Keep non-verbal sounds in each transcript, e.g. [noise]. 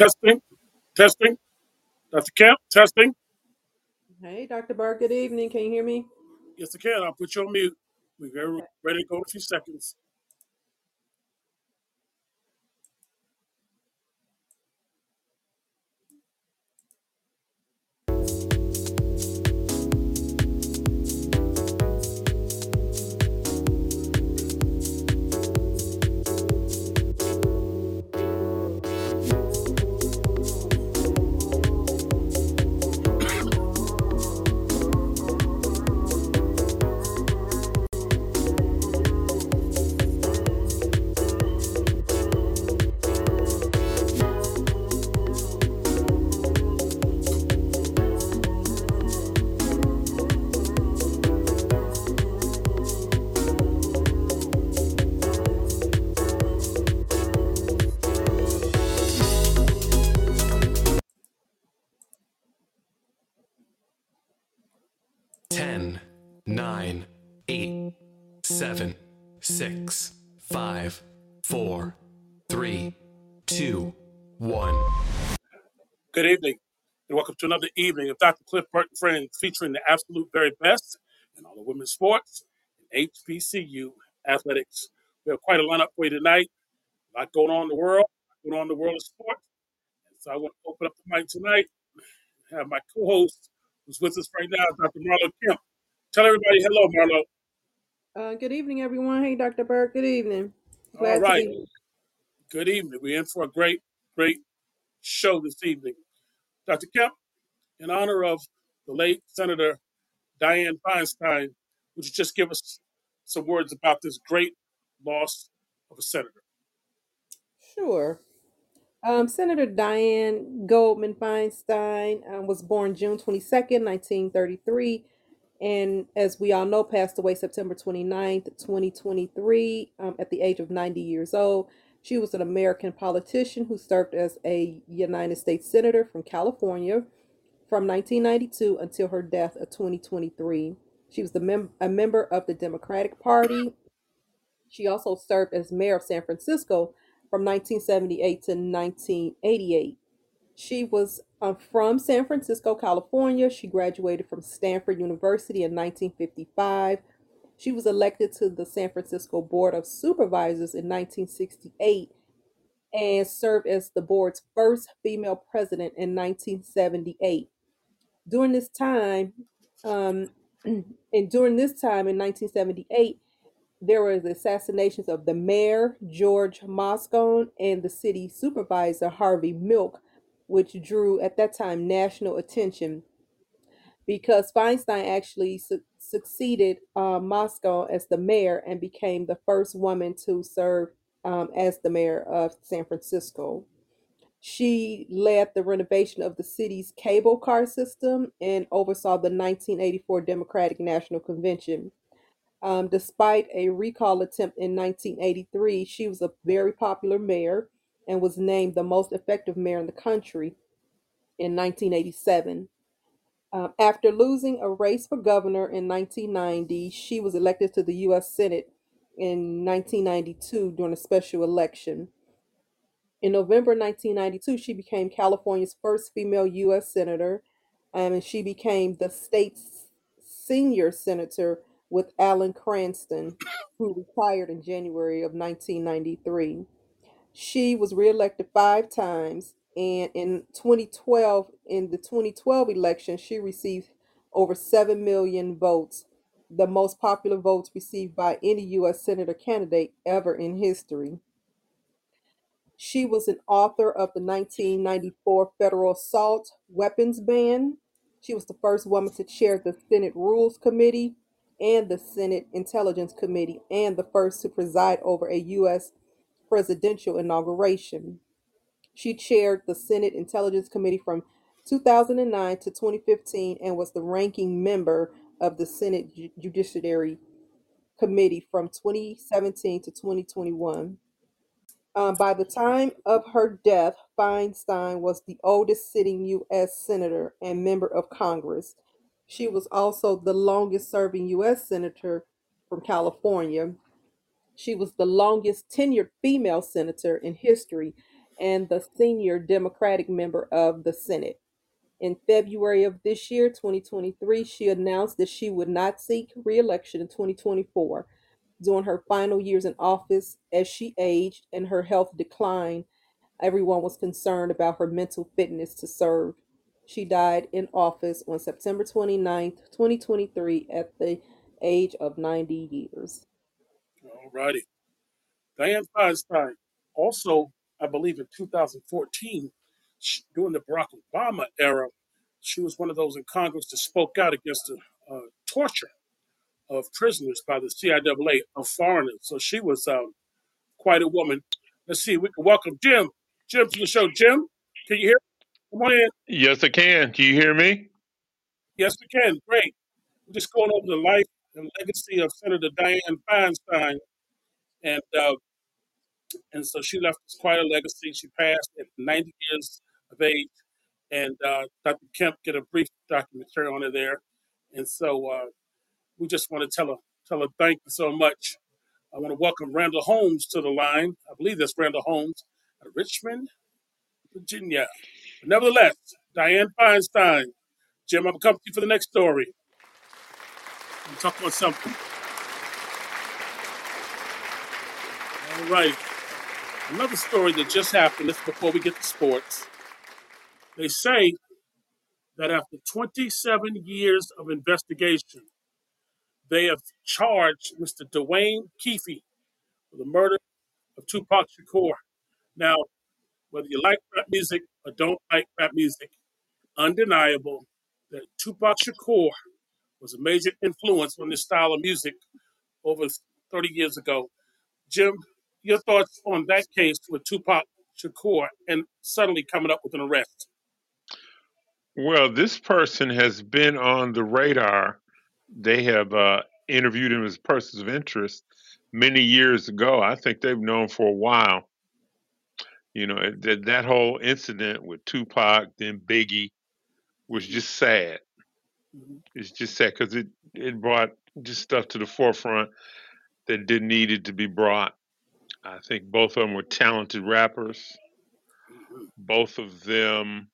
Testing, testing. Dr. Kemp, testing. Hey, Dr. Barr, good evening. Can you hear me? Yes, I can. I'll put you on mute. We're ready to go in a few seconds. Seven, six, five, four, three, two, one. Good evening, and welcome to another evening of Dr. Cliff Burt and Friends featuring the absolute very best in all the women's sports and HBCU athletics. We have quite a lineup for you tonight. A lot going on in the world, going on in the world of sports. And so I want to open up the mic tonight and have my co-host who's with us right now, Dr. Marlo Kemp. Tell everybody hello, Marlo. Uh, good evening, everyone. Hey, Dr. Barr, good evening. All Glad to right. be Good evening. We're in for a great, great show this evening. Dr. Kemp, in honor of the late Senator Dianne Feinstein, would you just give us some words about this great loss of a senator? sure. Um, Senator Dianne Goldman Feinstein um, was born June 22nd, 1933, and as we all know, passed away September 29th, 2023, um, at the age of 90 years old. She was an American politician who served as a United States Senator from California from 1992 until her death of 2023. She was the mem- a member of the Democratic Party. She also served as mayor of San Francisco from 1978 to 1988. She was from San Francisco, California. She graduated from Stanford University in 1955. She was elected to the San Francisco Board of Supervisors in 1968 and served as the board's first female president in 1978. During this time, um, [clears throat] and during this time in 1978, there were the assassinations of the mayor, George Moscone, and the city supervisor, Harvey Milk, which drew at that time national attention because Feinstein actually su- succeeded uh, Moscone as the mayor and became the first woman to serve um, as the mayor of San Francisco. She led the renovation of the city's cable car system and oversaw the 1984 Democratic National Convention. Um, despite a recall attempt in 1983, she was a very popular mayor and was named the most effective mayor in the country in 1987. Um, after losing a race for governor in 1990, she was elected to the U.S. Senate in 1992 during a special election. In November 1992, she became California's first female U.S. Senator, um, and she became the state's senior senator with Alan Cranston, who retired in January of 1993. She was reelected five times, and in 2012, in the 2012 election, she received over 7 million votes, the most popular votes received by any U.S. Senator candidate ever in history. She was an author of the 1994 federal assault weapons ban. She was the first woman to chair the Senate Rules Committee and the Senate Intelligence Committee, and the first to preside over a U.S. presidential inauguration. She chaired the Senate Intelligence Committee from 2009 to 2015 and was the ranking member of the Senate Ju- Judiciary Committee from 2017 to 2021. Um, by the time of her death, Feinstein was the oldest sitting U.S. Senator and member of Congress. She was also the longest serving U.S. Senator from California. She was the longest tenured female senator in history and the senior Democratic member of the Senate. In February of this year, 2023, she announced that she would not seek re election in 2024. During her final years in office, as she aged and her health declined, everyone was concerned about her mental fitness to serve. She died in office on September 29th, 2023, at the age of 90 years. All righty. Dianne Feinstein, also, I believe in 2014, sh- during the Barack Obama era, she was one of those in Congress that spoke out against the uh, torture of prisoners by the CIAA of foreigners. So she was um, quite a woman. Let's see, we can welcome Jim. Jim to the show. Jim, can you hear? Come on in. Yes, I can. Can you hear me? Yes, we can. Great. We're just going over the life and legacy of Senator Dianne Feinstein, and uh, and so she left us quite a legacy. She passed at 90 years of age, and uh, Dr. Kemp did a brief documentary on her there, and so uh, we just want to tell her tell her thank you so much. I want to welcome Randall Holmes to the line. I believe that's Randall Holmes of Richmond, Virginia. But nevertheless, Dianne Feinstein. Jim, I'm coming to you for the next story. I'm about something. All right. Another story that just happened, this is before we get to sports. They say that after 27 years of investigation, they have charged Mr. Duane Keefe for the murder of Tupac Shakur. Now, whether you like rap music or don't like rap music, undeniable that Tupac Shakur was a major influence on this style of music over 30 years ago. Jim, your thoughts on that case with Tupac Shakur and suddenly coming up with an arrest? Well, this person has been on the radar. They have uh, interviewed him as persons of interest many years ago. I think they've known for a while. You know, that, that whole incident with Tupac, then Biggie, was just sad. It's just sad because it, it brought just stuff to the forefront that didn't need it to be brought. I think both of them were talented rappers. Mhm. Both of them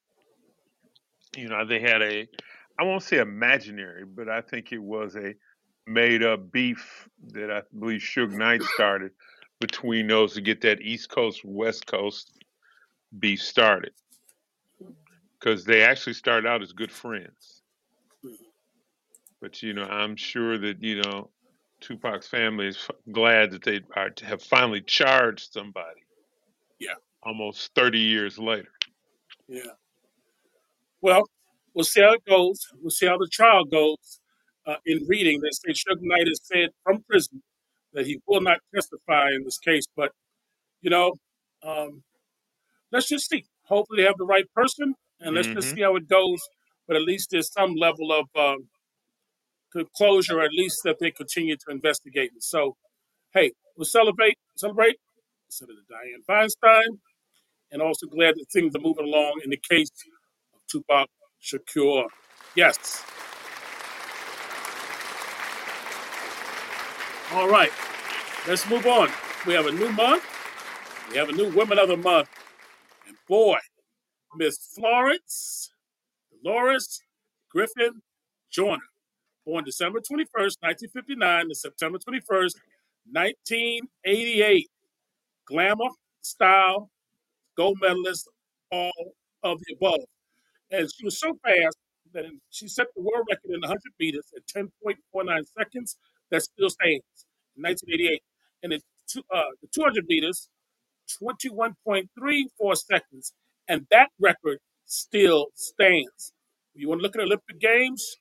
you know, they had a, I won't say imaginary, but I think it was a made up beef that I believe Suge Knight started between those to get that East Coast, West Coast beef started. Because they actually started out as good friends. But, you know, I'm sure that, you know, Tupac's family is f- glad that they are, have finally charged somebody Yeah, almost 30 years later. yeah. Well, we'll see how it goes. We'll see how the trial goes. Uh, in reading, they say Suge Knight has said from prison that he will not testify in this case. But, you know, um, let's just see. Hopefully, they have the right person, and let's just hmm see how it goes. But at least there's some level of um, closure, or at least that they continue to investigate. And so, hey, we'll celebrate, celebrate Senator Dianne Feinstein, and also glad that things are moving along in the case of Tupac Shakur. Yes. All right. Let's move on. We have a new month. We have a new Women of the Month. And boy, Miss Florence Dolores Griffith Joyner, born December 21st, 1959 to September 21st, 1988. Glamour, style, gold medalist, all of the above. And she was so fast that she set the world record in the 100 meters at 10.49 seconds. That still stands in 1988. And the, two, uh, the 200 meters, 21.34 seconds. And that record still stands. You want to look at Olympic Games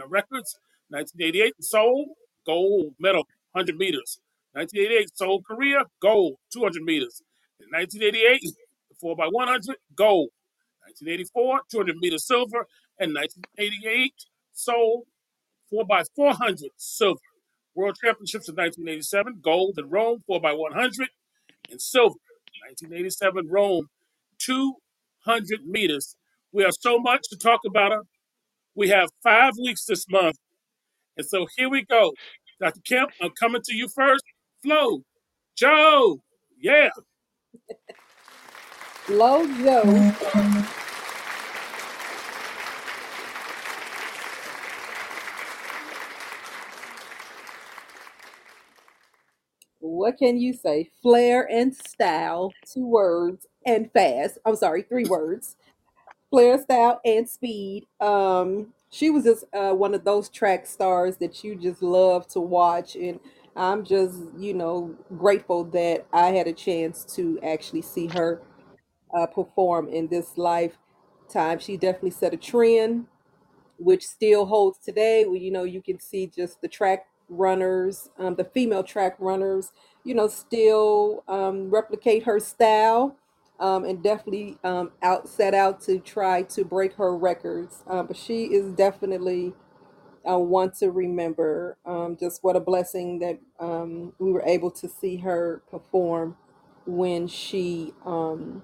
and records? 1988 Seoul, gold medal, 100 meters. 1988 Seoul, Korea, gold, 200 meters. In 1988, the 4x100, gold. 1984, 200 meters silver. And 1988 Seoul, 4x400, silver. World Championships in 1987, gold in Rome, 4x100, and silver. 1987 Rome, 200 meters. We have so much to talk about her. We have five weeks this month. And so here we go. Dr. Kemp, I'm coming to you first. Flo, Joe, yeah. Flo Jo. What can you say? Flair and style, two words, and fast. I'm sorry, three words. Flair, style, and speed. Um, she was just uh, one of those track stars that you just love to watch, and I'm just, you know, grateful that I had a chance to actually see her uh, perform in this lifetime. She definitely set a trend which still holds today. Where, you know, you can see just the track runners, um, the female track runners, you know, still um, replicate her style. Um, and definitely um, out set out to try to break her records. Um, but she is definitely uh, one to remember. Um, just what a blessing that um, we were able to see her perform when she um,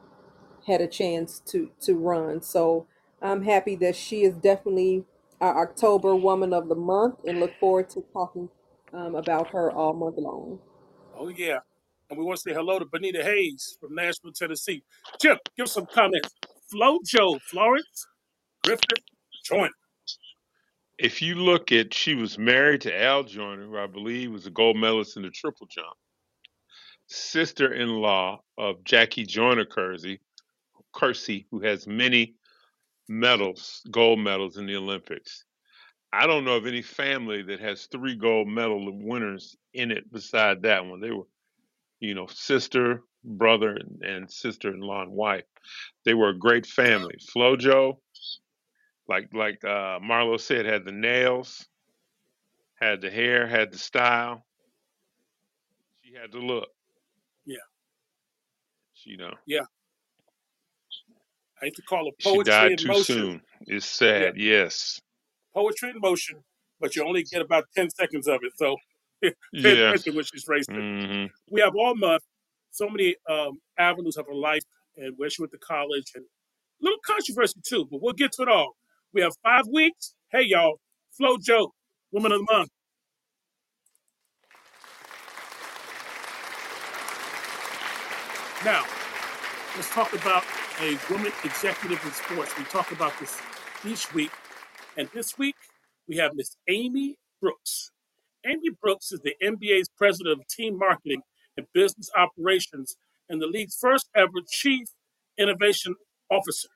had a chance to to run. So I'm happy that she is definitely our October Woman of the Month, and look forward to talking um, about her all month long. Oh yeah. And we want to say hello to Bonita Hayes from Nashville, Tennessee. Jim, give some comments. Flo Jo, Florence Griffith Joyner. If you look at, she was married to Al Joyner, who I believe was a gold medalist in the triple jump, sister-in-law of Jackie Joyner Kersee, Kersee, who has many medals, gold medals in the Olympics. I don't know of any family that has three gold medal winners in it beside that one. They were, you know, sister, brother, and, sister-in-law and wife. They were a great family. Flojo, like like uh, Marlo said, had the nails, had the hair, had the style. She had the look. Yeah, You know, yeah. I hate to call it she poetry died in too motion. soon. It's Yeah, sad. Yes. poetry in motion, but you only get about 10 seconds of it. So [laughs] pay Yeah. attention when she's racing. hmm We have all month so many um, avenues of her life and where she went to college and a little controversy too, but we'll get to it all. We have five weeks. Hey, y'all, Flo Jo, Woman of the Month. Now, let's talk about a woman executive in sports. We talk about this each week. And this week, we have Miss Amy Brooks. Amy Brooks is the NBA's president of team marketing and business operations and the league's first ever chief innovation officer.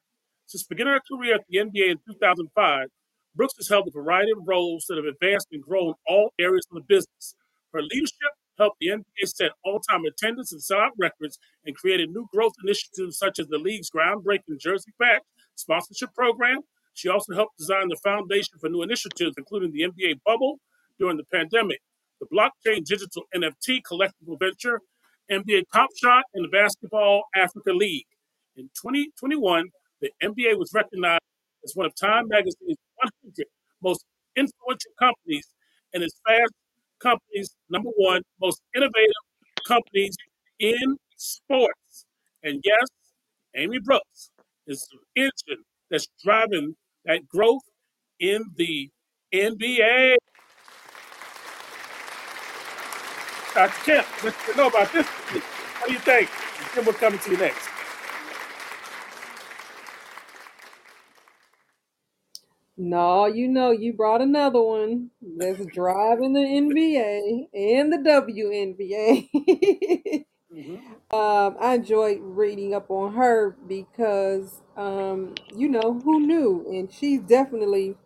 Since beginning her career at the NBA in 2005, Brooks has held a variety of roles that have advanced and grown all areas of the business. Her leadership helped the NBA set all-time attendance and sellout records and created new growth initiatives such as the league's groundbreaking Jersey Patch sponsorship program. She also helped design the foundation for new initiatives, including the NBA bubble during the pandemic, the blockchain digital NFT collectible venture, NBA Top Shot, and the Basketball Africa League. In 2021, the NBA was recognized as one of Time Magazine's 100 most influential companies and as Fast Company's number one most innovative companies in sports. And yes, Amy Brooks is the engine that's driving that growth in the NBA. Dr. Kemp, you know about this. What do you think? Jim, what's coming to you next? No, you know, you brought another one that's driving the NBA and the WNBA. hmm um, I enjoyed reading up on her because, um, you know, who knew? And she's definitely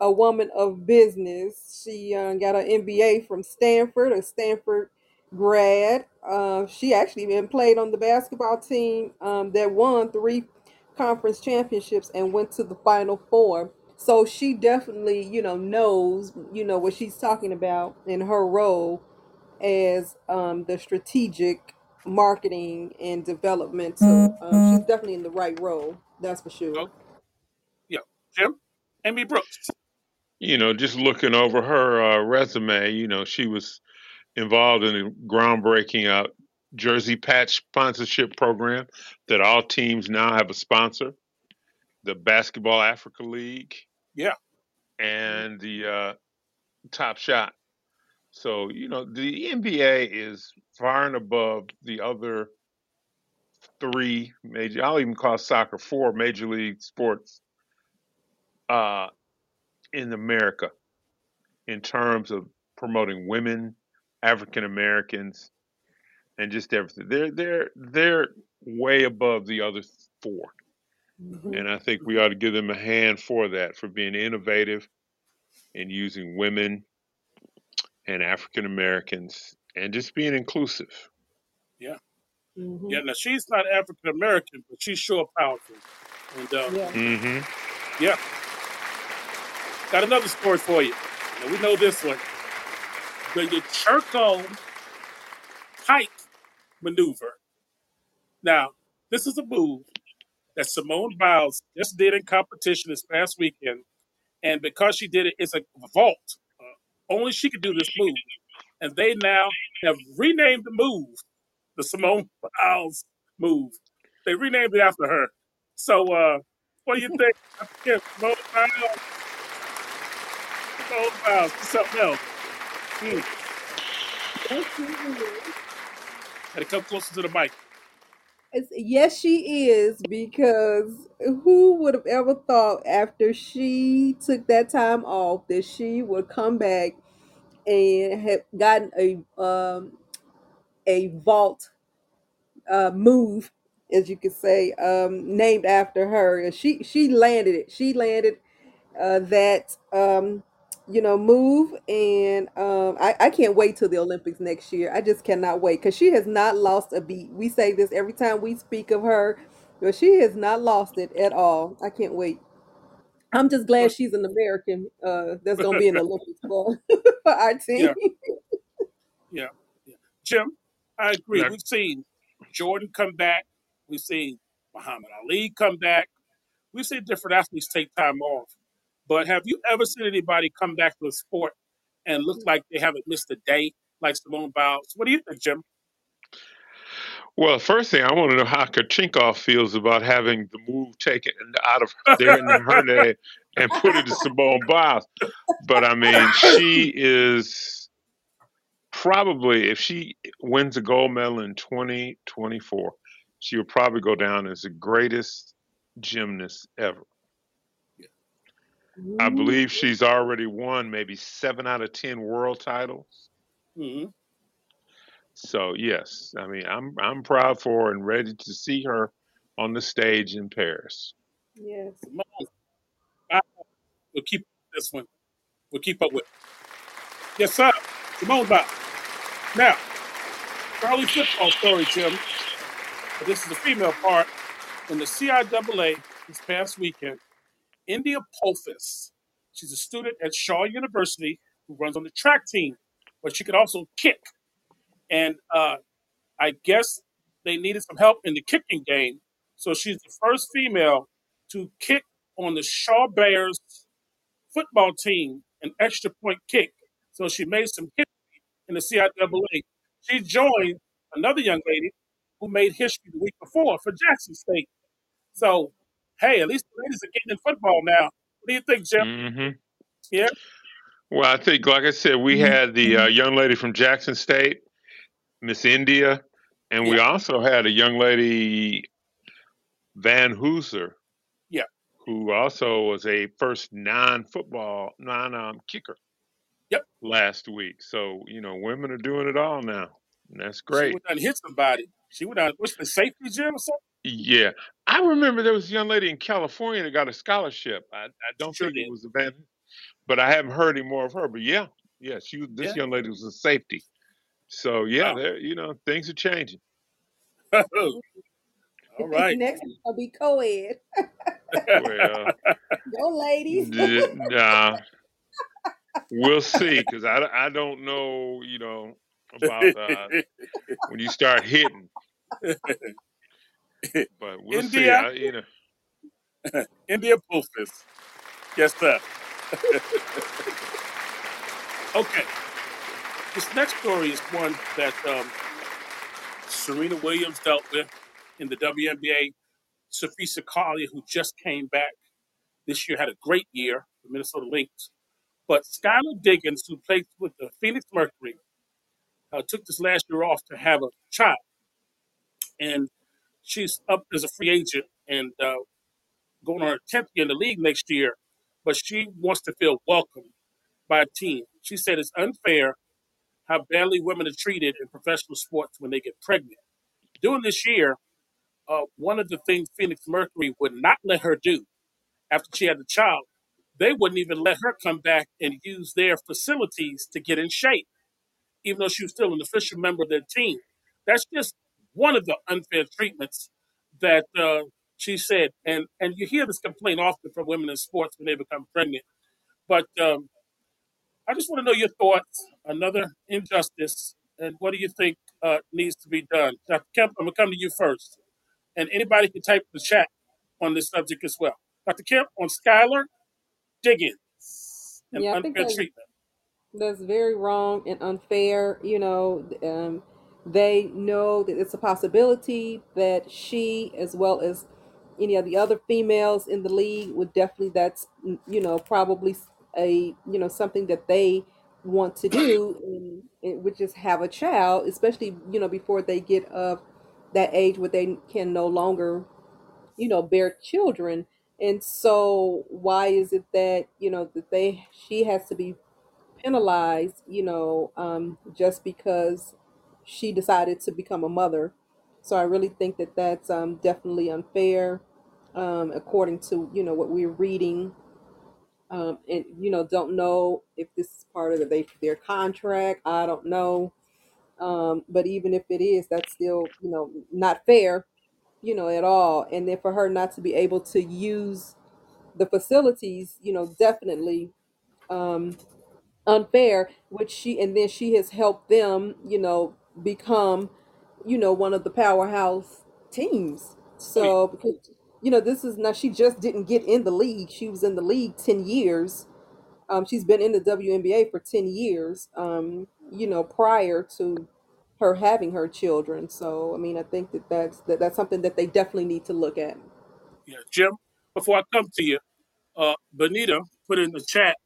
a woman of business. She uh, got an MBA from Stanford, a Stanford grad. Uh, she actually even played on the basketball team um, that won three conference championships and went to the Final Four. So she definitely, you know, knows, you know, what she's talking about in her role as um, the strategic marketing and developmental. Um, she's definitely in the right role. That's for Oh, sure. yeah. Jim? Amy Brooks. You know, just looking over her uh, resume, you know, she was involved in a groundbreaking uh, Jersey Patch sponsorship program that all teams now have a sponsor, the Basketball Africa League, Yeah. and the uh, Top Shot. So, you know, the NBA is far and above the other three major. I'll even call soccer four major league sports uh, in America in terms of promoting women, African Americans, and just everything. They're they're they're way above the other four, Mhm. and I think we ought to give them a hand for that for being innovative and using women and African Americans and just being inclusive. Yeah. Mhm. Yeah. Now she's not African American, but she's sure powerful. And uh, Yeah. Mm-hmm. yeah, got another story for you. Now we know this one. The Yurchenko Pike maneuver. Now, this is a move that Simone Biles just did in competition this past weekend. And because she did it, it's a vault. Uh, only she could do this move. And they now have renamed the move the Simone Biles move. They renamed it after her. So, uh, what do you [laughs] think? Simone Biles. Simone Biles. Something else. Hmm. Is. Gotta come closer to the mic. Yes, she is because who would have ever thought after she took that time off that she would come back and have gotten a um, a vault uh, move, as you could say, um, named after her. She she landed it. She landed uh, that um, you know move, and um, I I can't wait till the Olympics next year. I just cannot wait because she has not lost a beat. We say this every time we speak of her, but she has not lost it at all. I can't wait. I'm just glad she's an American. Uh, that's gonna be in the Olympics [laughs] for, for our team. Yeah. Yeah. yeah. Jim, I agree. Yeah. We've seen Jordan come back. We've seen Muhammad Ali come back. We've seen different athletes take time off. But have you ever seen anybody come back to a sport and look like they haven't missed a day, like Simone Biles? What do you think, Jim? Well, first thing I want to know how Kachinkov feels about having the move taken out of there in [laughs] her and put it to Simone Biles. But I mean, she is probably if she wins a gold medal in 2024, she will probably go down as the greatest gymnast ever. I believe she's already won maybe seven out of ten world titles. hmm So yes, I mean I'm I'm proud for her and ready to see her on the stage in Paris. Yes. Simone Biles will keep this one. We'll keep up with it. Yes, sir. Simone Biles. Now, Charlie football story, Jim. This is the female part. In the CIAA this past weekend, India Pulphus, she's a student at Shaw University who runs on the track team, but she could also kick. And uh, I guess they needed some help in the kicking game. So she's the first female to kick on the Shaw Bears football team an extra point kick. So she made some history in the CIAA. She joined another young lady who made history the week before for Jackson State. So, hey, at least the ladies are getting in football now. What do you think, Jim? hmm Yeah. Well, I think, like I said, we had the uh, young lady from Jackson State, Miss India, and we Yeah. also had a young lady, Van Hooser, Yeah. who also was a first non-football, non-um, kicker Yep. last week. So you know, women are doing it all now. And that's She great. went down and hit somebody. She went down, what's the safety, Jim, or something? Yeah, I remember there was a young lady in California that got a scholarship. I, I don't Sure think it did. was a Van, but I haven't heard any more of her. But yeah, yeah, she was. This Yeah. young lady was a safety. So yeah, Wow. there, you know, things are changing. All right. Next is gonna be co-ed. Well, [laughs] Go ladies. d- nah, we'll see [laughs] because I, I don't know, you know, about uh, [laughs] when you start hitting, [laughs] but we'll see. India, I, you know, [laughs] India Pulphus. Yes, sir. [laughs] okay. This next story is one that um, Serena Williams dealt with in the WNBA. Sophie Sakali, who just came back this year, had a great year for Minnesota Lynx. But Skylar Diggins, who played with the Phoenix Mercury, uh, took this last year off to have a child. And she's up as a free agent and uh, going on her 10th year in the league next year, but she wants to feel welcome by a team. She said it's unfair how badly women are treated in professional sports when they get pregnant. During this year, uh, one of the things Phoenix Mercury would not let her do after she had the child, they wouldn't even let her come back and use their facilities to get in shape, even though she was still an official member of their team. That's just one of the unfair treatments that uh, she said. And and you hear this complaint often from women in sports when they become pregnant. But um, I just want to know your thoughts. Another injustice, and what do you think uh, needs to be done? Dr. Kemp, I'm gonna come to you first, and anybody can type in the chat on this subject as well. Dr. Kemp on Skylar Diggins and Yeah, unfair that treatment. That's very wrong and unfair. You know, um, they know that it's a possibility that she, as well as any of the other females in the league, would definitely, that's, you know, probably a, you know, something that they want to do, and which is have a child, especially, you know, before they get of that age where they can no longer, you know, bear children. And so, why is it that, you know, that they, she has to be penalized, you know, um, just because she decided to become a mother. So I really think that that's um, definitely unfair, um, according to you know what we're reading, um, and you know don't know if this is part of the, their contract. I don't know, um, but even if it is, that's still you know not fair, you know, at all. And then for her not to be able to use the facilities, you know, definitely. Um, unfair which she and then she has helped them you know become you know one of the powerhouse teams. So because you know this is not she just didn't get in the league. She was in the league 10 years. Um she's been in the WNBA for 10 years um you know prior to her having her children. So i mean i think that that's that, that's something that they definitely need to look at. Yeah. Jim, before I come to you, uh, Benita put in the chat,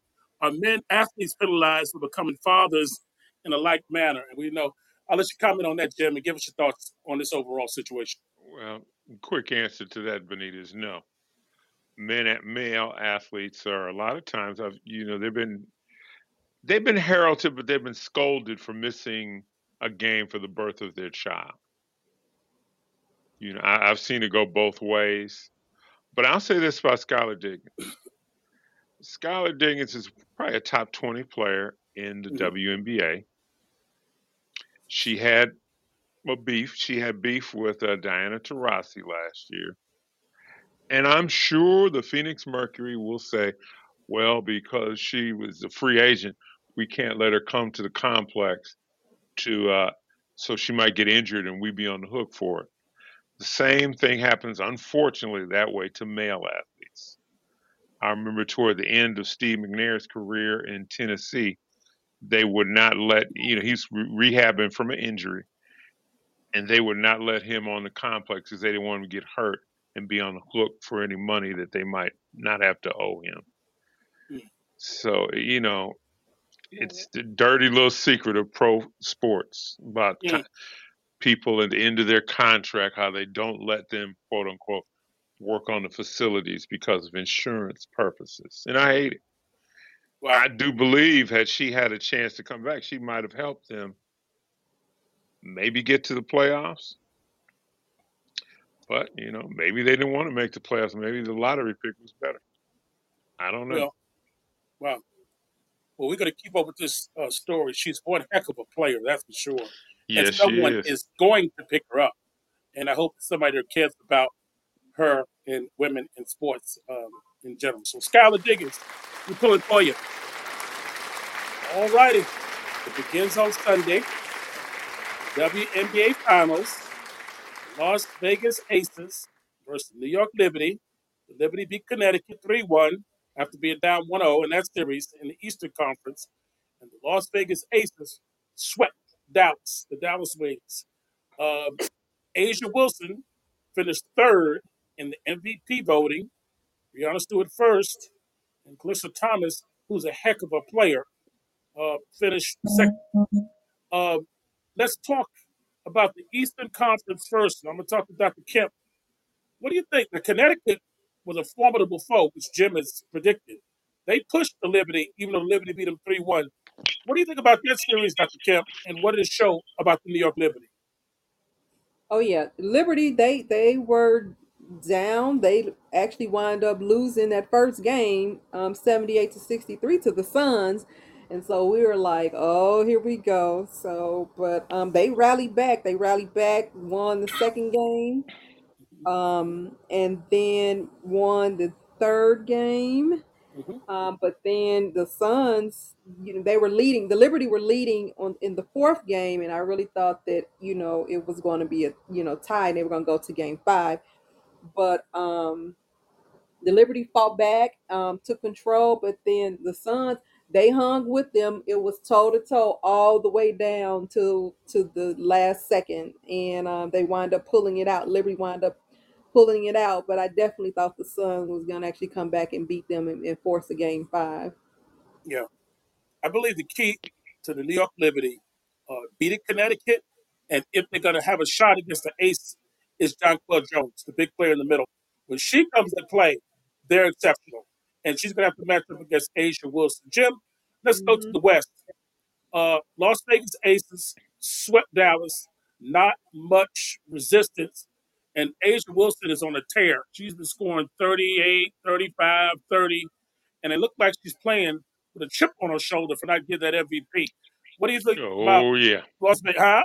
are men athletes penalized for becoming fathers in a like manner? And we know, I'll let you comment on that, Jim, and give us your thoughts on this overall situation. Well, quick answer to that, Benita, is no. Men at male athletes are a lot of times I've you know they've been they've been heralded, but they've been scolded for missing a game for the birth of their child. You know, I, I've seen it go both ways. But I'll say this about Skylar Diggins. Skylar Diggins is probably a top 20 player in the hmm WNBA. She had a beef. She had beef with uh, Diana Taurasi last year. And I'm sure the Phoenix Mercury will say, well, because she was a free agent, we can't let her come to the complex to uh, so she might get injured and we'd be on the hook for it. The same thing happens, unfortunately, that way to male athletes. I remember toward the end of Steve McNair's career in Tennessee, they would not let, you know, he's re- rehabbing from an injury, and they would not let him on the complex because they didn't want him to get hurt and be on the hook for any money that they might not have to owe him. So, you know, it's the dirty little secret of pro sports about co- people at the end of their contract, how they don't let them, quote unquote, work on the facilities because of insurance purposes. And I hate it. Wow. I do believe had she had a chance to come back, she might have helped them maybe get to the playoffs. But, you know, maybe they didn't want to make the playoffs. Maybe the lottery pick was better. I don't know. Well, wow. Well, we're going to keep up with this uh, story. She's one heck of a player, that's for sure. And Yes, she someone is. is going to pick her up. And I hope somebody cares about her and women in sports um, in general. So, Skylar Diggins, we're pulling for you. All righty. It begins on Sunday. WNBA Finals. Las Vegas Aces versus New York Liberty. The Liberty beat Connecticut 3 1 after being down 1 0 in that series in the Eastern Conference. And the Las Vegas Aces swept Dallas, the Dallas Wings. Um, A'ja Wilson finished third in the MVP voting. Breanna Stewart first, and Calissa Thomas, who's a heck of a player, uh, finished second. Uh, let's talk about the Eastern Conference first. And I'm going to talk to Dr. Kemp. What do you think? The Connecticut was a formidable foe, which Jim has predicted. They pushed the Liberty, even though Liberty beat them 3 1. What do you think about that series, Dr. Kemp, and what did it show about the New York Liberty? Oh yeah, Liberty. They they were down. They actually wind up losing that first game, um, seventy-eight to sixty-three to the Suns, and so we were like, oh, here we go. So, but um, they rallied back. They rallied back, won the second game, um, and then won the third game. hmm Um, but then the Suns, you know, they were leading. The Liberty were leading on in the fourth game, and I really thought that you know it was going to be a you know tie, and they were going to go to game five. But um, the Liberty fought back, um, took control, but then the Suns they hung with them. It was toe to toe all the way down to to the last second, and um, they wind up pulling it out. Liberty wind up pulling it out, but I definitely thought the Suns was going to actually come back and beat them and, and force a game five. Yeah. I believe the key to the New York Liberty uh, beating Connecticut, and if they're going to have a shot against the ace, is John Claude Jones, the big player in the middle. When she comes to play, they're exceptional. And she's going to have to match up against A'ja Wilson. Jim, let's go to hmm the West. Uh, Las Vegas Aces swept Dallas, not much resistance. And A'ja Wilson is on a tear. She's been scoring 38, 35, 30 and it looked like she's playing with a chip on her shoulder for not getting that MVP. What do you think about Oh yeah, Las Vegas? Huh?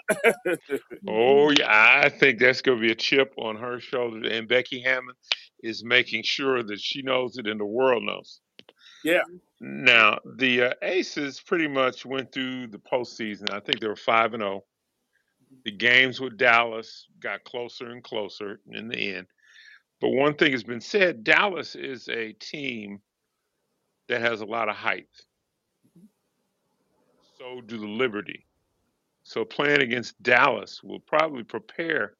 oh [laughs] yeah. I think that's gonna be a chip on her shoulder, and Becky Hammon is making sure that she knows it and the world knows. yeah. Now the uh, Aces pretty much went through the postseason. I think they were five and zero. The games with Dallas got closer and closer in the end. But one thing has been said: Dallas is a team that has a lot of height. So do the Liberty. So playing against Dallas will probably prepare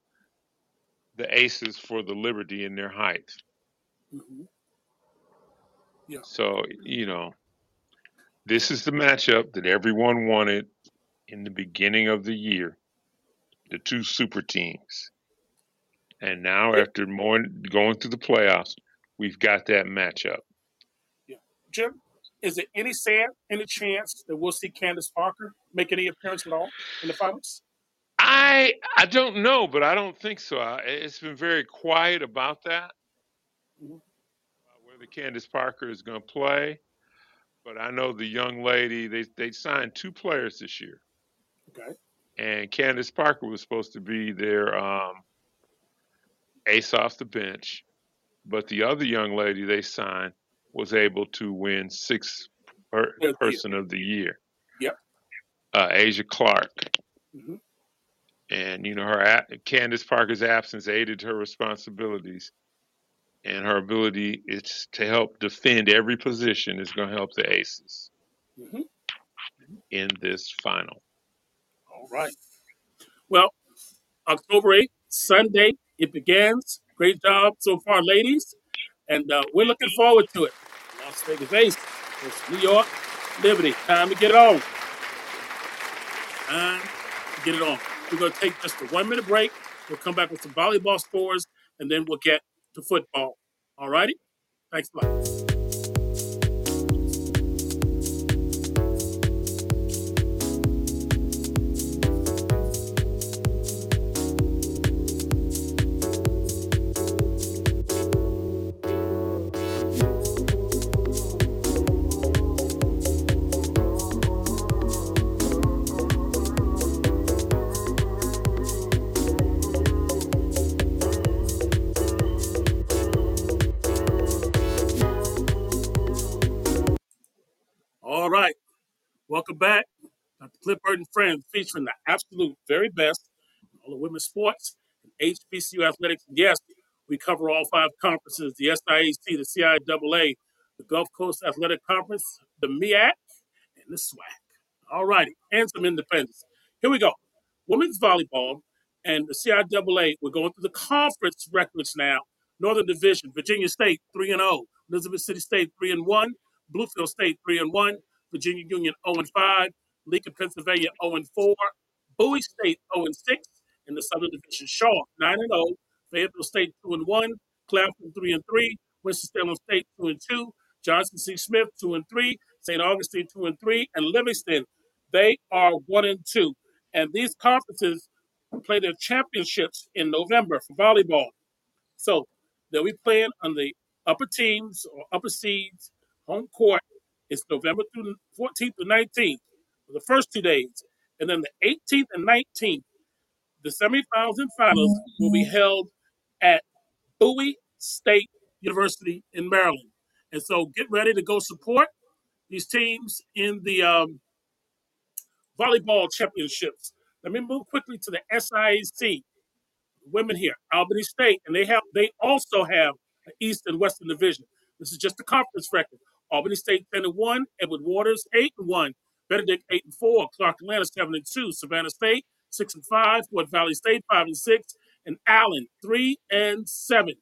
the Aces for the Liberty in their height. hmm Yeah. So, you know, this is the matchup that everyone wanted in the beginning of the year the two super teams. And now, Yeah. after more going through the playoffs, we've got that matchup. Yeah. Jim, is there any chance, any chance that we'll see Candace Parker make any appearance at all in the finals? I I don't know, but I don't think so. I, it's been very quiet about that. Mhm. Whether Candace Parker is going to play, but I know the young lady they they signed two players this year, Okay. and Candace Parker was supposed to be their um, ace off the bench, but the other young lady they signed was able to win six per, Player of the year. person of the year, Yep. uh, Asia Clark. hmm And you know her Candace Parker's absence aided her responsibilities, and her ability is to help defend every position is going to help the Aces hmm in this final. All right. Well, October 8th, Sunday, it begins. Great job so far, ladies. And uh, we're looking forward to it. Las Vegas Aces versus New York Liberty. Time to get it on. Time to get it on. We're going to take just a one minute break. We'll come back with some volleyball scores, and then we'll get to football. All righty? Thanks a lot. Welcome back. Dr. Cliff Burt and Friends featuring the absolute very best in all the women's sports and HBCU athletics. Yes, we cover all five conferences the SIAC, the CIAA, the Gulf Coast Athletic Conference, the MEAC, and the SWAC. All righty. And some independents. Here we go. Women's volleyball and the CIAA, we're going through the conference records now. Northern Division, Virginia State 3 and 0, Elizabeth City State 3 and 1, Bluefield State 3 and 1, Virginia Union 0 and 5, Lincoln, Pennsylvania 0 and 4, Bowie State 0 and 6, In the Southern Division, Shaw nine and zero, Fayetteville State two and one, Claflin three and three, Winston-Salem State two and two, Johnson C. Smith two and three, St. Augustine two and three, and Livingstone they are one and two. And these conferences play their championships in November for volleyball. So they'll be playing on the upper teams or upper seeds home court. It's November through 14th to 19th for the first two days. And then the 18th and 19th, the semifinals and finals will be held at Bowie State University in Maryland. And so get ready to go support these teams in the um, volleyball championships. Let me move quickly to the SIAC women here, Albany State, and they have they also have an East and Western division. This is just a conference record. Albany State ten and one, Edward Waters eight and one, Benedict eight and four, Clark Atlanta seven and two, Savannah State six and five, Fort Valley State five and six, and Allen three and seven.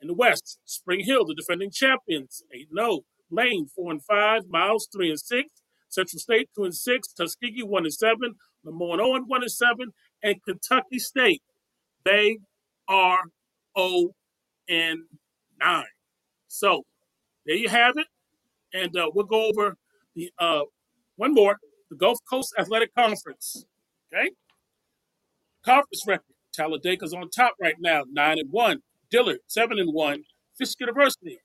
In the West, Spring Hill, the defending champions, eight and zero. Lane four and five, Miles three and six, Central State two and six, Tuskegee one and seven, Lemoyne Owen one and seven, and Kentucky State they are 0 and 9. So there you have it. And uh, we'll go over the uh, one more the Gulf Coast Athletic Conference. Okay. Conference record. Talladega's on top right now, 9 and 1. Dillard, 7 and 1. Fisk University,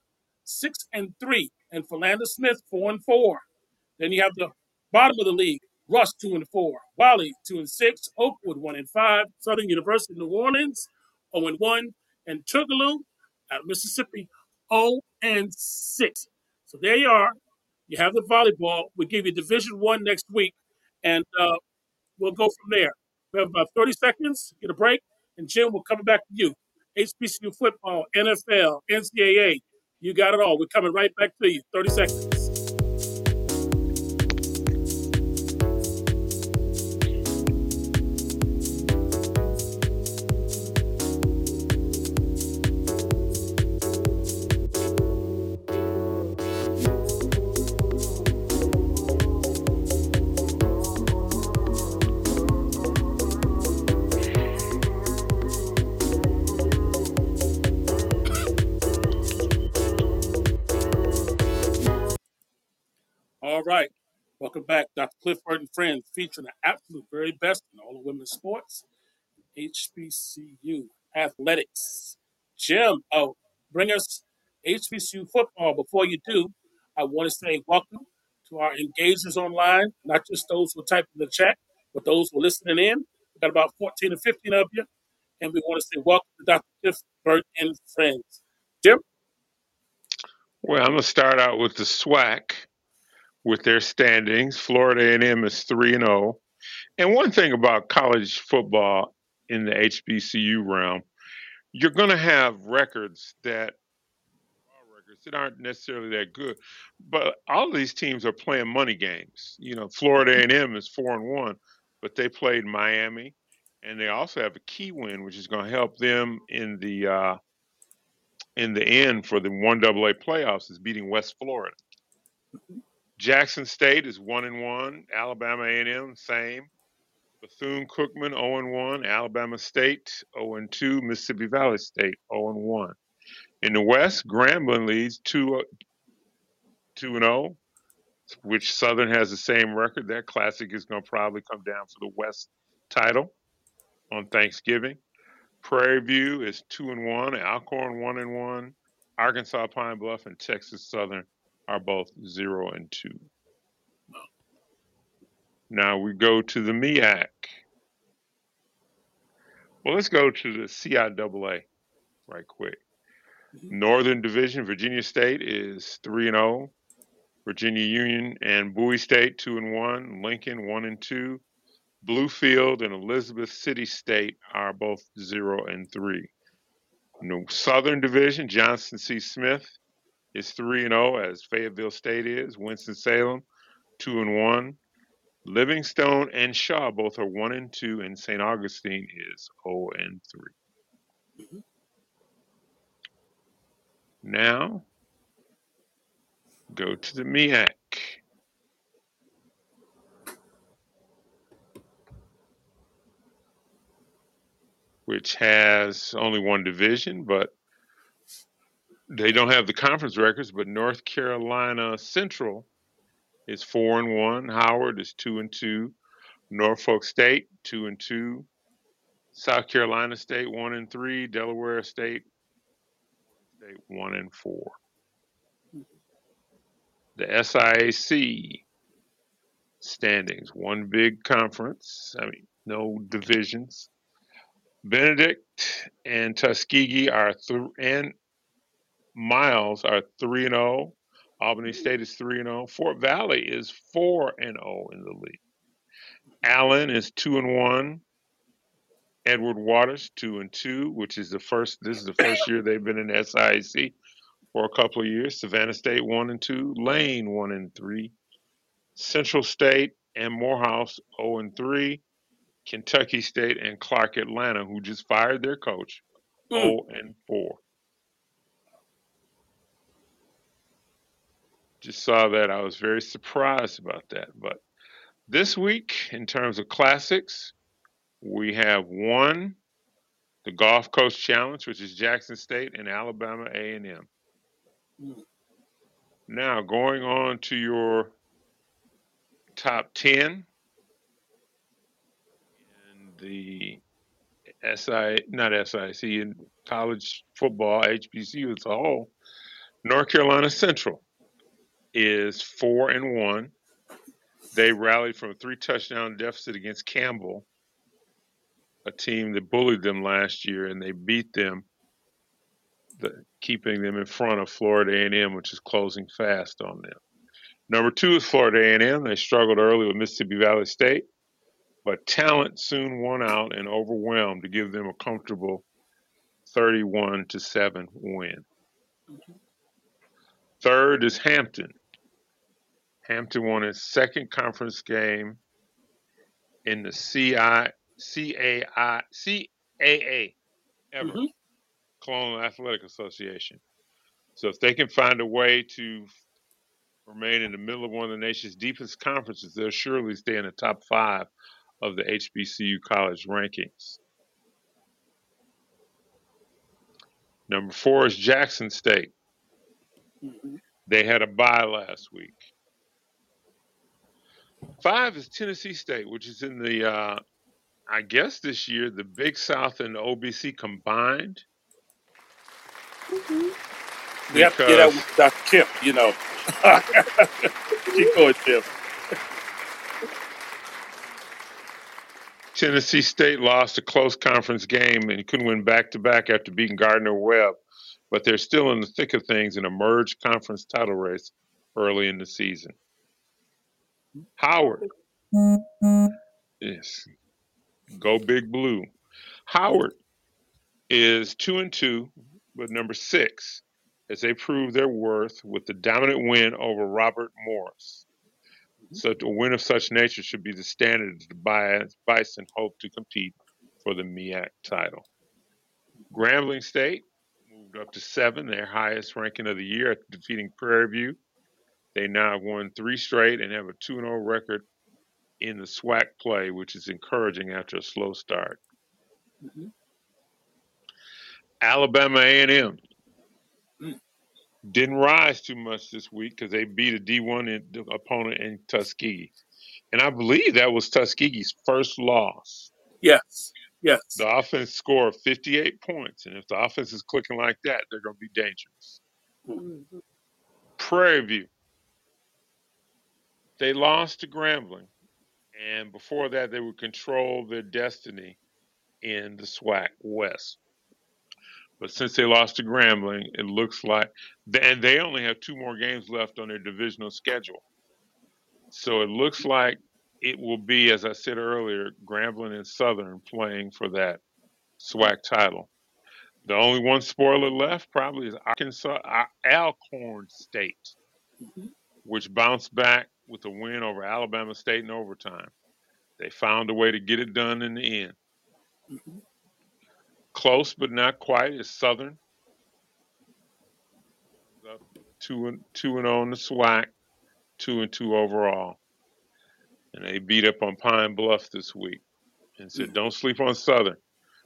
6 and 3. And Philander Smith, 4 and 4. Then you have the bottom of the league. Rust two and four, Wiley two and six, Oakwood one and five, Southern University New Orleans zero and one, and Tougaloo out of Mississippi zero and six. So there you are. You have the volleyball. We give you Division One next week, and uh, we'll go from there. We have about thirty seconds. Get a break, and Jim, we're coming back to you. HBCU football, NFL, NCAA. You got it all. We're coming right back to you. Thirty seconds. Friends, featuring the absolute very best in all of women's sports, HBCU athletics. Jim, oh, bring us HBCU football. Before you do, I want to say welcome to our engagers online, not just those who type in the chat, but those who are listening in. We've got about 14 or 15 of you, and we want to say welcome to Dr. Clifford and Friends. Jim? Well, I'm gonna start out with the SWAC with their standings. Florida A&M is three and zero. And one thing about college football in the HBCU realm, you're going to have records that records that aren't necessarily that good, but all these teams are playing money games. You know, Florida A&M is four and one, but they played Miami, and they also have a key win, which is going to help them in the uh, in the end for the one AA playoffs is beating West Florida. Jackson State is one and one. Alabama A&M same. Bethune Cookman 0 and 1. Alabama State 0 and 2. Mississippi Valley State 0 and 1. In the West, Grambling leads 2 uh, 2 and 0, which Southern has the same record. That classic is going to probably come down for the West title on Thanksgiving. Prairie View is 2 and 1. Alcorn 1 and 1. Arkansas Pine Bluff and Texas Southern are both 0 and 2. Now we go to the MEAC. Well, let's go to the CIAA right quick. Mm-hmm. Northern Division, Virginia State is 3 and 0. Virginia Union and Bowie State 2 and 1. Lincoln 1 and 2. Bluefield and Elizabeth City State are both 0 and 3. In the Southern Division, Johnson C. Smith is 3 and 0 as Fayetteville State is. Winston-Salem 2 and 1. Livingstone and Shaw both are 1 and 2 and St. Augustine is 0 and 3. Now go to the MEAC. which has only one division, but they don't have the conference records. But North Carolina Central is four and one. Howard is two and two. Norfolk State two and two. South Carolina State one and three. Delaware State State one and four. The SIAC standings, one big conference. I mean, no divisions. Benedict and Tuskegee are th- and Miles are three and zero. Albany State is three and zero. Fort Valley is four and zero in the league. Allen is two and one. Edward Waters two and two, which is the first. This is the first year they've been in the SIAC for a couple of years. Savannah State one and two. Lane one and three. Central State and Morehouse zero and three. Kentucky State and Clark Atlanta, who just fired their coach, Mm. 0 and 4. Just saw that. I was very surprised about that. But this week, in terms of classics, we have one, the Gulf Coast Challenge, which is Jackson State and Alabama A&M. Now, going on to your top 10 and the SI, not SIC, in college football, HBCU as a whole, North Carolina Central is four and one. They rallied from a three touchdown deficit against Campbell, a team that bullied them last year, and they beat them, the, keeping them in front of Florida A&M, which is closing fast on them. Number two is Florida A&M. They struggled early with Mississippi Valley State, but talent soon won out and overwhelmed to give them a comfortable 31 to seven win. Third is Hampton. Hampton won its second conference game in the CI, CAI, CAA ever, Mhm. Colonial Athletic Association. So if they can find a way to remain in the middle of one of the nation's deepest conferences, they'll surely stay in the top five of the HBCU college rankings. Number four is Jackson State. Mhm. They had a bye last week. Five is Tennessee State, which is in the, uh, I guess this year, the Big South and the OVC combined We have to get out with Dr. Kemp, you know. [laughs] Keep going, Tim. Tennessee State lost a close conference game and couldn't win back to back after beating Gardner Webb, but they're still in the thick of things in a merged conference title race early in the season. Howard, mm-hmm. yes, go Big Blue. Howard is two and two, but number six as they prove their worth with the dominant win over Robert Morris. Mm-hmm. Such a win of such nature should be the standard as the Bi- Bison hope to compete for the MEAC title. Grambling State moved up to seven, their highest ranking of the year after defeating Prairie View. They now have won three straight and have a 2 0 record in the SWAC play, which is encouraging after a slow start. Mhm. Alabama A&M Mm. didn't rise too much this week because they beat a D1 in, opponent in Tuskegee. And I believe that was Tuskegee's first loss. Yes. Yes. The offense scored 58 points. And if the offense is clicking like that, they're going to be dangerous. Mhm. Prairie View, they lost to Grambling. And before that, they would control their destiny in the SWAC West. But since they lost to Grambling, it looks like, and they only have two more games left on their divisional schedule. So it looks like it will be, as I said earlier, Grambling and Southern playing for that SWAC title. The only one spoiler left probably is Arkansas, Alcorn State, Mhm. which bounced back with a win over Alabama State in overtime. They found a way to get it done in the end. Mhm. Close but not quite is Southern. Up two and two and on the SWAC, two and two overall, and they beat up on Pine Bluff this week. And said, Mm. don't sleep on Southern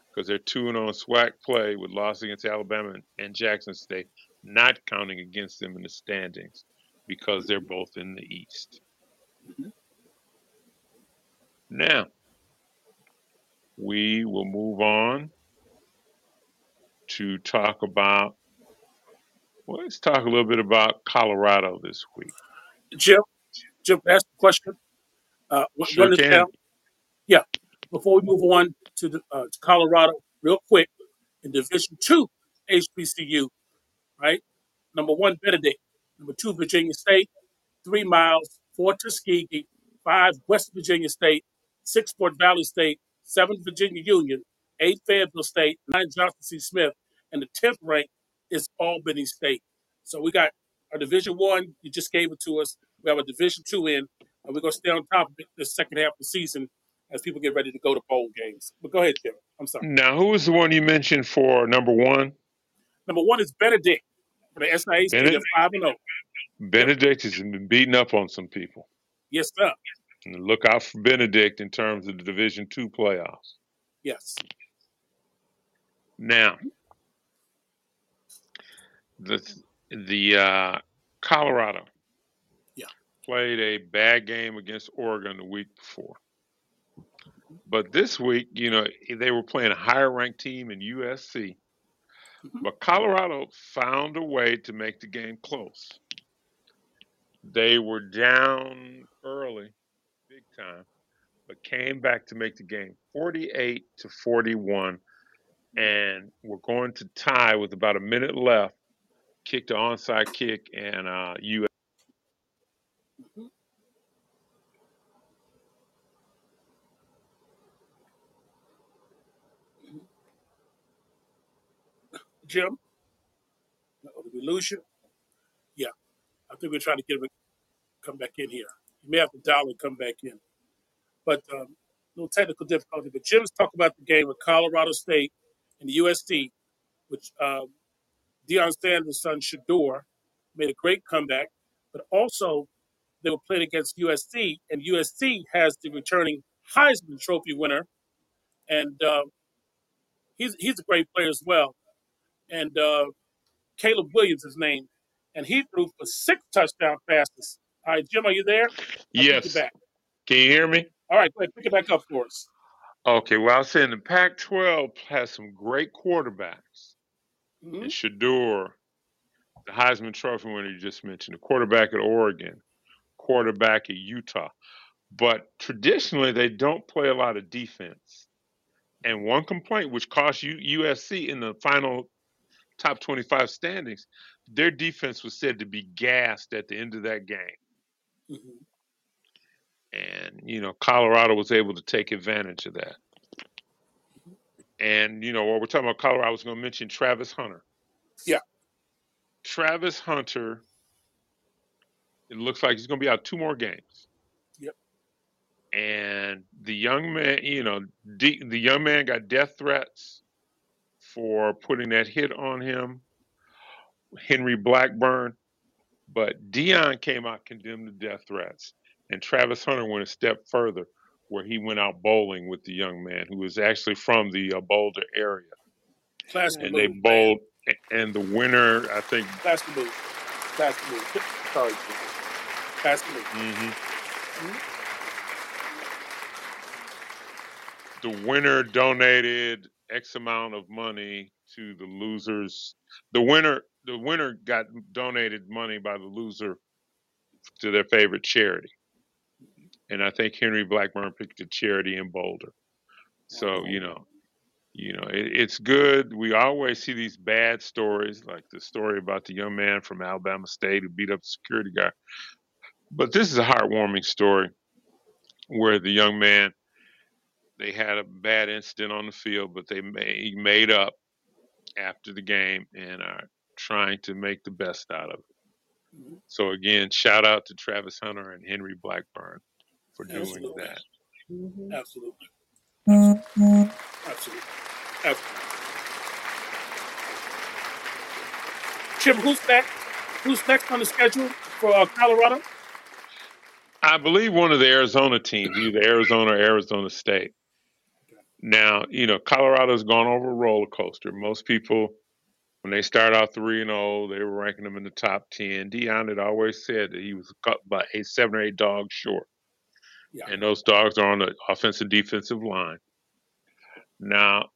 because they're 2 and on SWAC play with loss against Alabama and Jackson State, not counting against them in the standings because they're both in the East. Mhm. Now, we will move on to talk about, well, let's talk a little bit about Colorado this week. Jim, Jim, ask the question. Uh, Sure can. down. Yeah. Before we move on to the uh, to Colorado, real quick, in Division Two, HBCU, right? Number one, Benedict. Number two, Virginia State. Three Miles. Four, Tuskegee. Five, West Virginia State. Six, Fort Valley State. Seven, Virginia Union. Eight, Fayetteville State. Nine, Johnson C. Smith. And the tenth rank is Albany State. So we got our Division One. You just gave it to us. We have a Division Two in, and we're gonna stay on top of it the second half of the season as people get ready to go to bowl games. But go ahead, Jim. I'm sorry. Now, who was the one you mentioned for number one? Number one is Benedict for the SIAC. Benedict, five and zero. Benedict has been beating up on some people. Yes, sir. And look out for Benedict in terms of the Division Two playoffs. Yes. Now, the the uh, Colorado Yeah. played a bad game against Oregon the week before, but this week, you know, they were playing a higher ranked team in USC. Mhm. But Colorado found a way to make the game close. They were down early, big time, but came back to make the game 48 to 41 and were going to tie with about a minute left, kicked the onside kick, and uh. Jim, uh-oh, did we lose you? Yeah. I think we're trying to get him to come back in here. You may have to dial and come back in. But um, little technical difficulty. But Jim's talking about the game with Colorado State and the USD, which um, Deion Sanders' son Shedeur made a great comeback. But also, they were playing against USC, and USC has the returning Heisman Trophy winner, and uh, he's he's a great player as well. And uh, Caleb Williams, his name, and he threw for six touchdown passes. All right, Jim, are you there? I think you're Yes. back. Can you hear me? All right, go ahead, pick it back up for us. Okay. Well, I was saying the Pac 12 has some great quarterbacks. hmm And Shedeur, the Heisman Trophy winner you just mentioned, the quarterback at Oregon, quarterback at Utah. But traditionally, they don't play a lot of defense. And one complaint, which cost U- USC in the final top 25 standings, their defense was said to be gassed at the end of that game. hmm And, you know, Colorado was able to take advantage of that. And, you know, while we're talking about Colorado, I was going to mention Travis Hunter. Yeah. Travis Hunter, it looks like he's going to be out two more games. Yep. And the young man, you know, the young man got death threats for putting that hit on him, Henry Blackburn. But Deion came out condemned the death threats, and Travis Hunter went a step further, where he went out bowling with the young man who was actually from the uh, Boulder area, Classic and they move, man. bowled. And the winner, I think, Classic move. Classic move. [laughs] Sorry, Jim. Classic move. mhm, Mhm. the winner donated X amount of money to the losers. The winner, the winner got donated money by the loser to their favorite charity, and I think Henry Blackburn picked a charity in Boulder. So you know, you know, it, it's good. We always see these bad stories, like the story about the young man from Alabama State who beat up the security guy. But this is a heartwarming story where the young man they had a bad incident on the field, but they made, made up after the game and are trying to make the best out of it. So again, shout out to Travis Hunter and Henry Blackburn for doing Absolutely. that. Mhm. Absolutely. Absolutely. Absolutely. Absolutely. Jim, who's next? Who's next on the schedule for uh, Colorado? I believe one of the Arizona teams, either Arizona or Arizona State. Now, you know, Colorado's gone over a roller coaster. Most people, when they start out three and zero, they were ranking them in the top ten. Deion had always said that he was cut by eight, seven or eight dogs short, Yeah. and those dogs are on the offensive defensive line. Now,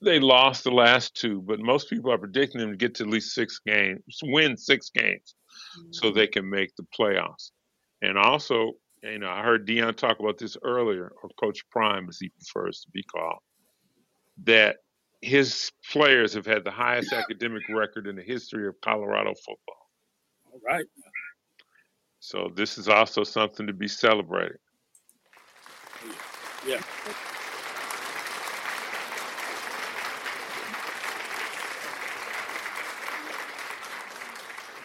they lost the last two, but most people are predicting them to get to at least six games, win six games, so mm-hmm. they can make the playoffs. And also, you know, I heard Deion talk about this earlier, or Coach Prime, as he prefers to be called, that his players have had the highest academic record in the history of Colorado football. All right. So this is also something to be celebrated. Yeah.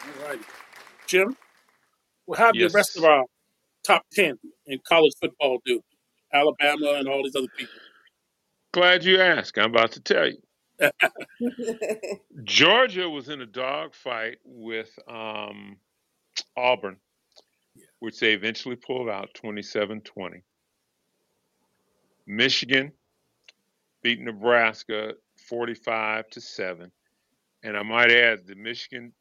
All righty. Jim, well, how did the rest of our top 10 in college football do? Alabama and all these other people. Glad you asked. I'm about to tell you. [laughs] Georgia was in a dogfight with um, Auburn, which they eventually pulled out 27 20. Michigan beat Nebraska 45 to 7. And I might add, the Michigan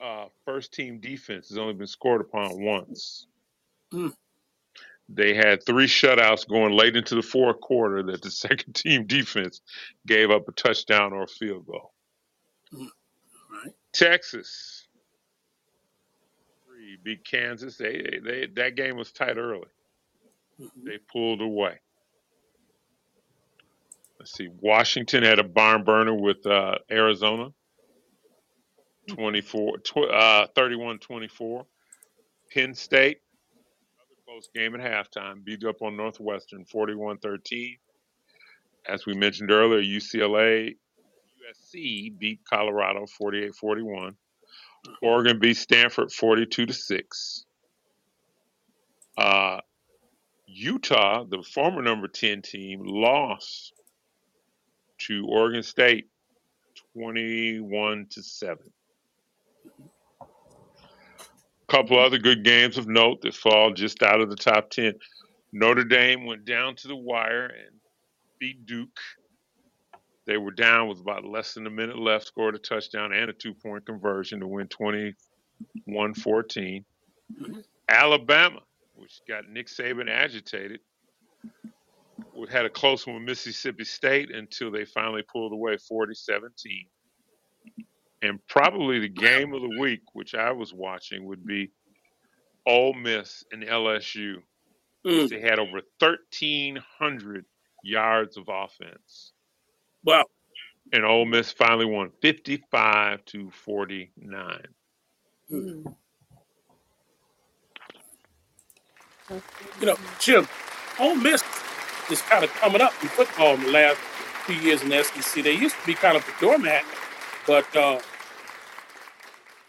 uh, first team defense has only been scored upon once. Mm. They had three shutouts going late into the fourth quarter that the [laughs] second team defense gave up a touchdown or a field goal. All right. Texas three beat Kansas. They, they that game was tight early. Mhm. They pulled away. Let's see. Washington had a barn burner with uh, Arizona. 24 tw- uh 31 24 penn state close game at halftime. Beat up on northwestern 41 13 as we mentioned earlier ucla usc beat colorado 48 41 oregon beat stanford 42 to 6 uh utah the former number 10 team lost to oregon state 21 to 7 couple other good games of note that fall just out of the top 10. Notre Dame went down to the wire and beat Duke. They were down with about less than a minute left, scored a touchdown and a two point conversion to win 21 14. Alabama, which got Nick Saban agitated, had a close one with Mississippi State until they finally pulled away 40 17. And probably the game of the week, which I was watching, would be Ole Miss and LSU. Mm. They had over 1,300 yards of offense. Wow. And Ole Miss finally won 55 to 49. You know, Jim, Ole Miss is kind of coming up in football in the last few years in the SEC. They used to be kind of the doormat, but uh,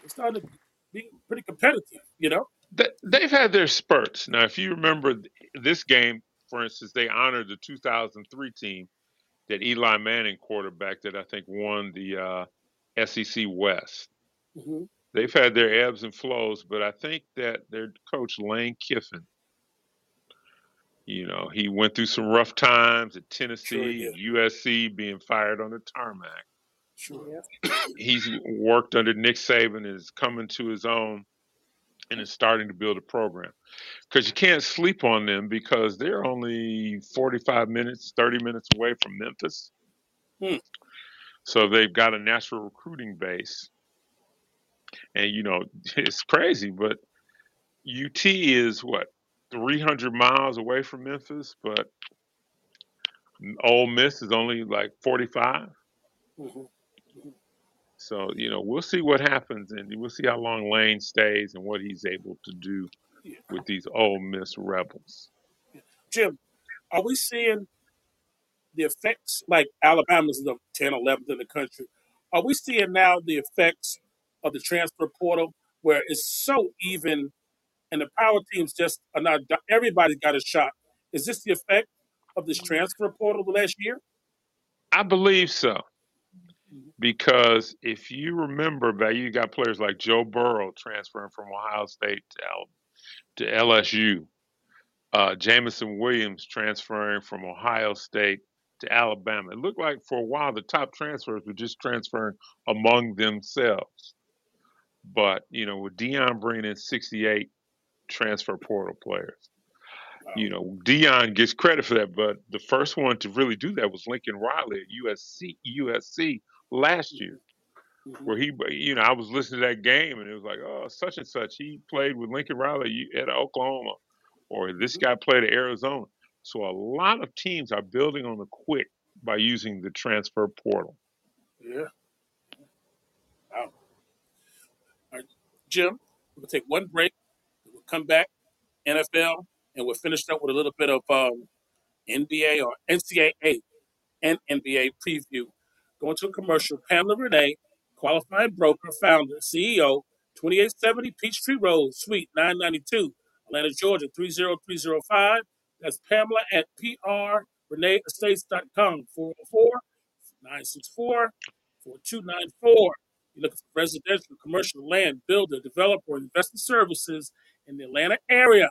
it's starting to be pretty competitive, you know? Th- They've had their spurts. Now, if you remember th- this game, for instance, they honored the 2003 team that Eli Manning quarterback that I think won the uh, SEC West. hmm They've had their ebbs and flows, but I think that their coach Lane Kiffin, you know, he went through some rough times at Sure Tennessee, and USC, being fired on the tarmac. Sure. He's worked under Nick Saban, is coming to his own, and is starting to build a program. Because you can't sleep on them because they're only 45 minutes, 30 minutes away from Memphis. Hmm. So they've got a natural recruiting base. And, you know, [laughs] it's crazy, but UT is what, 300 miles away from Memphis, but Ole Miss is only like 45. hmm So, you know, we'll see what happens and we'll see how long Lane stays and what he's able to do Yeah. with these Ole Miss Rebels. Jim, are we seeing the effects like Alabama's the 10, 11th in the country? Are we seeing now the effects of the transfer portal where it's so even and the power teams just are not, everybody's got a shot? Is this the effect of this transfer portal the last year? I believe so. Because if you remember back, you got players like Joe Burrow transferring from Ohio State to, to LSU, uh, Jameson Williams transferring from Ohio State to Alabama. It looked like for a while the top transfers were just transferring among themselves. But, you know, with Deion bringing in 68 transfer portal players, you know, Deion gets credit for that, but the first one to really do that was Lincoln Riley at USC, USC last year, Mhm. where he, you know, I was listening to that game and it was like, oh, such and such. He played with Lincoln Riley at Oklahoma, or this guy played at Arizona. So a lot of teams are building on the quick by using the transfer portal. Yeah. Wow. All right, Jim, we'll take one break. We'll come back, NFL, and we'll finish up with a little bit of um, NBA or NCAA and NBA preview. Going to a commercial. Pamela Renee, qualified broker, founder, CEO, 2870 Peachtree Road, Suite 992, Atlanta, Georgia 30305. That's Pamela at prreneeestates.com, 404 964 4294. You're looking for residential, commercial land, builder, developer, investment services in the Atlanta area.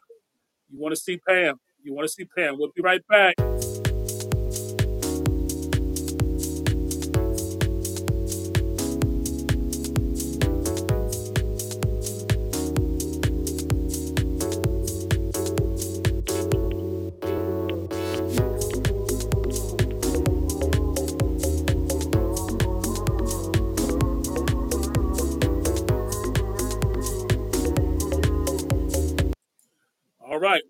You want to see Pam. You want to see Pam. We'll be right back.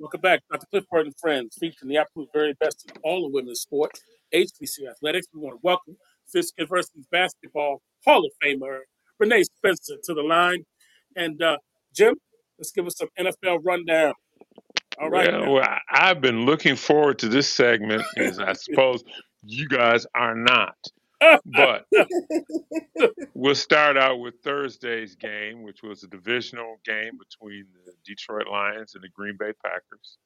Welcome back. Dr. Cliff Burt and friends, featuring the absolute very best in all of women's sports, HBC athletics. We want to welcome Fisk University's basketball Hall of Famer Renee Spencer to the line. And uh, Jim, let's give us some NFL rundown. All right. Well, well, I- I've been looking forward to this segment, [laughs] as I suppose you guys are not. [laughs] But [laughs] we'll start out with Thursday's game, which was a divisional game between the Detroit Lions and the Green Bay Packers,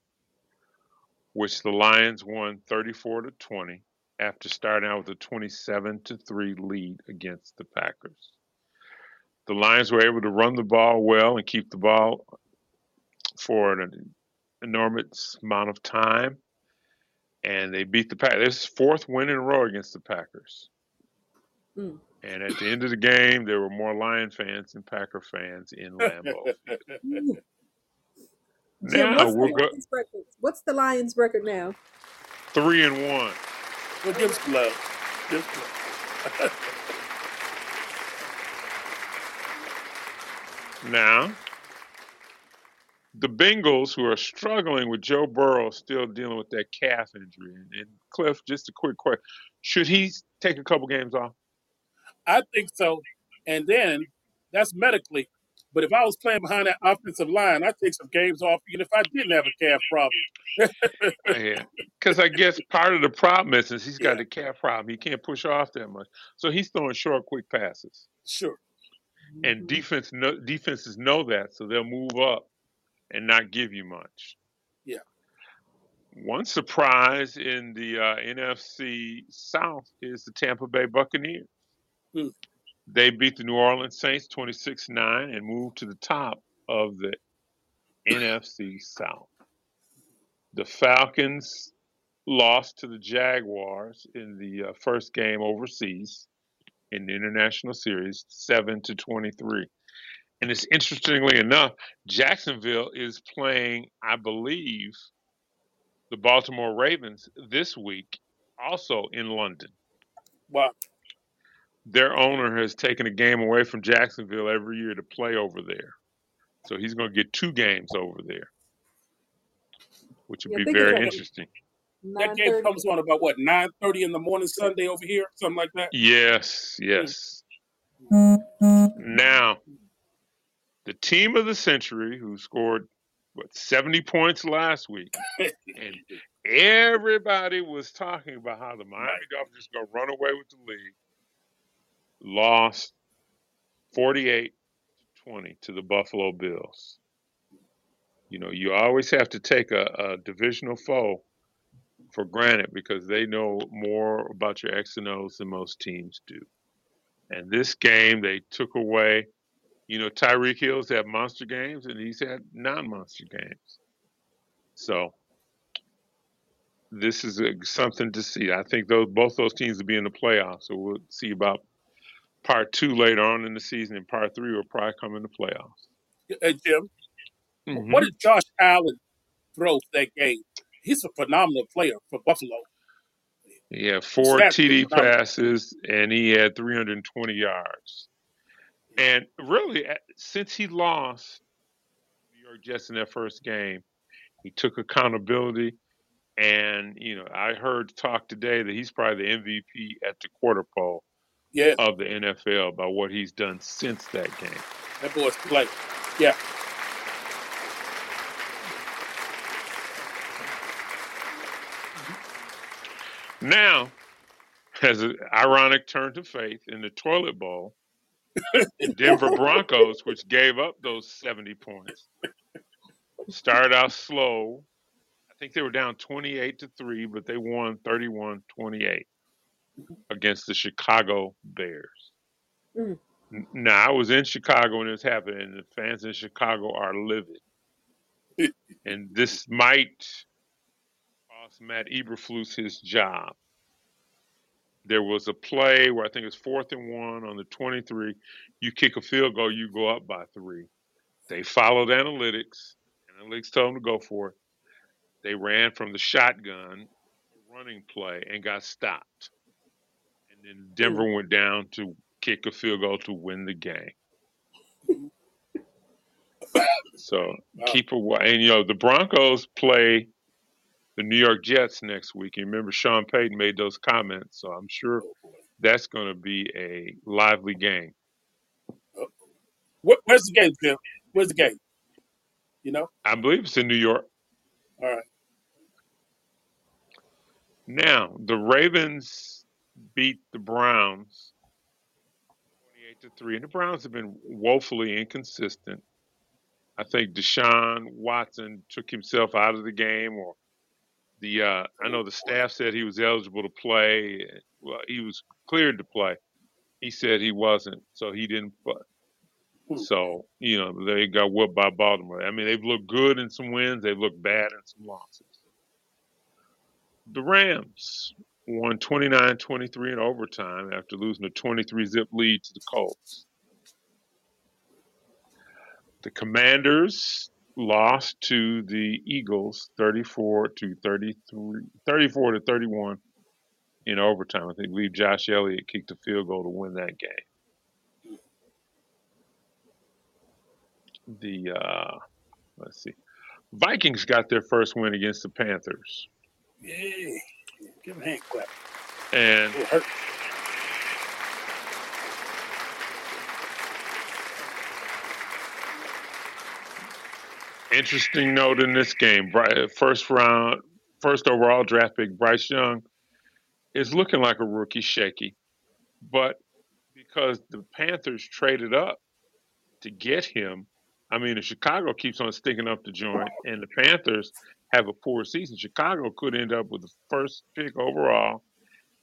which the Lions won 34 to 20 after starting out with a 27 to 3 lead against the Packers. The Lions were able to run the ball well and keep the ball for an enormous amount of time, and they beat the Packers. This is fourth win in a row against the Packers. Mm. And at the end of the game, there were more Lion fans than Packer fans in Lambeau. Jim, now what's we're the, go- Lions record? what's the Lions record now? three and one. We'll give some love. Give some love. Now, the Bengals, who are struggling with Joe Burrow, still dealing with that calf injury. And, and Cliff, just a quick question: Should he take a couple games off? I think so. And then that's medically. But if I was playing behind that offensive line, I'd take some games off, even if I didn't have a calf problem. Yeah, because I guess part of the problem is, is he's got Yeah. the calf problem. He can't push off that much, so he's throwing short, quick passes. Sure. And defense defenses know that, so they'll move up and not give you much. Yeah. One surprise in the uh, NFC South is the Tampa Bay Buccaneers. Hmm. They beat the New Orleans Saints 26 9 and moved to the top of the NFC South. The Falcons lost to the Jaguars in the uh, first game overseas in the international series, 7 to 23. And it's interestingly enough, Jacksonville is playing, I believe, the Baltimore Ravens this week, also in London. Wow. Their owner has taken a game away from Jacksonville every year to play over there. So he's going to get two games over there, which Yeah, would be very like interesting. That game comes on about what, nine thirty in the morning Sunday over here? Something like that? Yes, yes. Now, the team of the century who scored what 70 points last week, [laughs] and everybody was talking about how the Miami Dolphins are going to run away with the league, lost 48 20 to the Buffalo Bills. You know, you always have to take a, a divisional foe for granted because they know more about your X and O's than most teams do. And this game, they took away, you know, Tyreek Hill's had monster games and he's had non monster games. So this is a, something to see. I think those both those teams will be in the playoffs, so we'll see about part two later on in the season, and part three will probably come in the playoffs. Hey, Jim, hmm what did Josh Allen throw that game? He's a phenomenal player for Buffalo. He had four Stats TD passes, and he had 320 yards. And really, since he lost New York Jets in that first game, he took accountability. And you know, I heard talk today that he's probably the MVP at the quarter pole Yeah, of the NFL by what he's done since that game. that boy's play. Yeah, Now, has an ironic turn to faith in the toilet bowl, Denver [laughs] Broncos, which gave up those 70 points, started out slow. I think they were down 28 to 3, but they won 31 28 against the Chicago Bears. Mm. Now, I was in Chicago when this happened, and the fans in Chicago are livid. [laughs] And this might cost Matt Eberflus his job. There was a play where I think it's fourth and one on the 23. You kick a field goal, you go up by three. They followed analytics. Analytics told them to go for it. They ran from the shotgun, running play, and got stopped. And then Denver went down to kick a field goal to win the game. So Wow. keep a wa- and you know the Broncos play the New York Jets next week. And remember, Sean Payton made those comments, so I'm sure oh, that's going to be a lively game. Oh. Where's the game, Jim? Where's the game? You know? I believe it's in New York. All right. Now the Ravens beat the Browns 28 to three, and the Browns have been woefully inconsistent. I think Deshaun Watson took himself out of the game, or the uh, I know the staff said he was eligible to play. Well, he was cleared to play. He said he wasn't, so he didn't play. So you know they got whooped by Baltimore. I mean they've looked good in some wins, they've looked bad in some losses. The Rams won 29-23 in overtime after losing a 23 zip lead to the Colts. The Commanders lost to the Eagles 34 to 33 34 to 31 in overtime. I think believe Josh Elliott kicked a field goal to win that game. The uh let's see. Vikings got their first win against the Panthers. Yay. Give him a hand clap. And hurt. Interesting note in this game, first round, first overall draft pick Bryce Young is looking like a rookie shaky, but because the Panthers traded up to get him, I mean, if Chicago keeps on sticking up the joint and the Panthers have a poor season, Chicago could end up with the first pick overall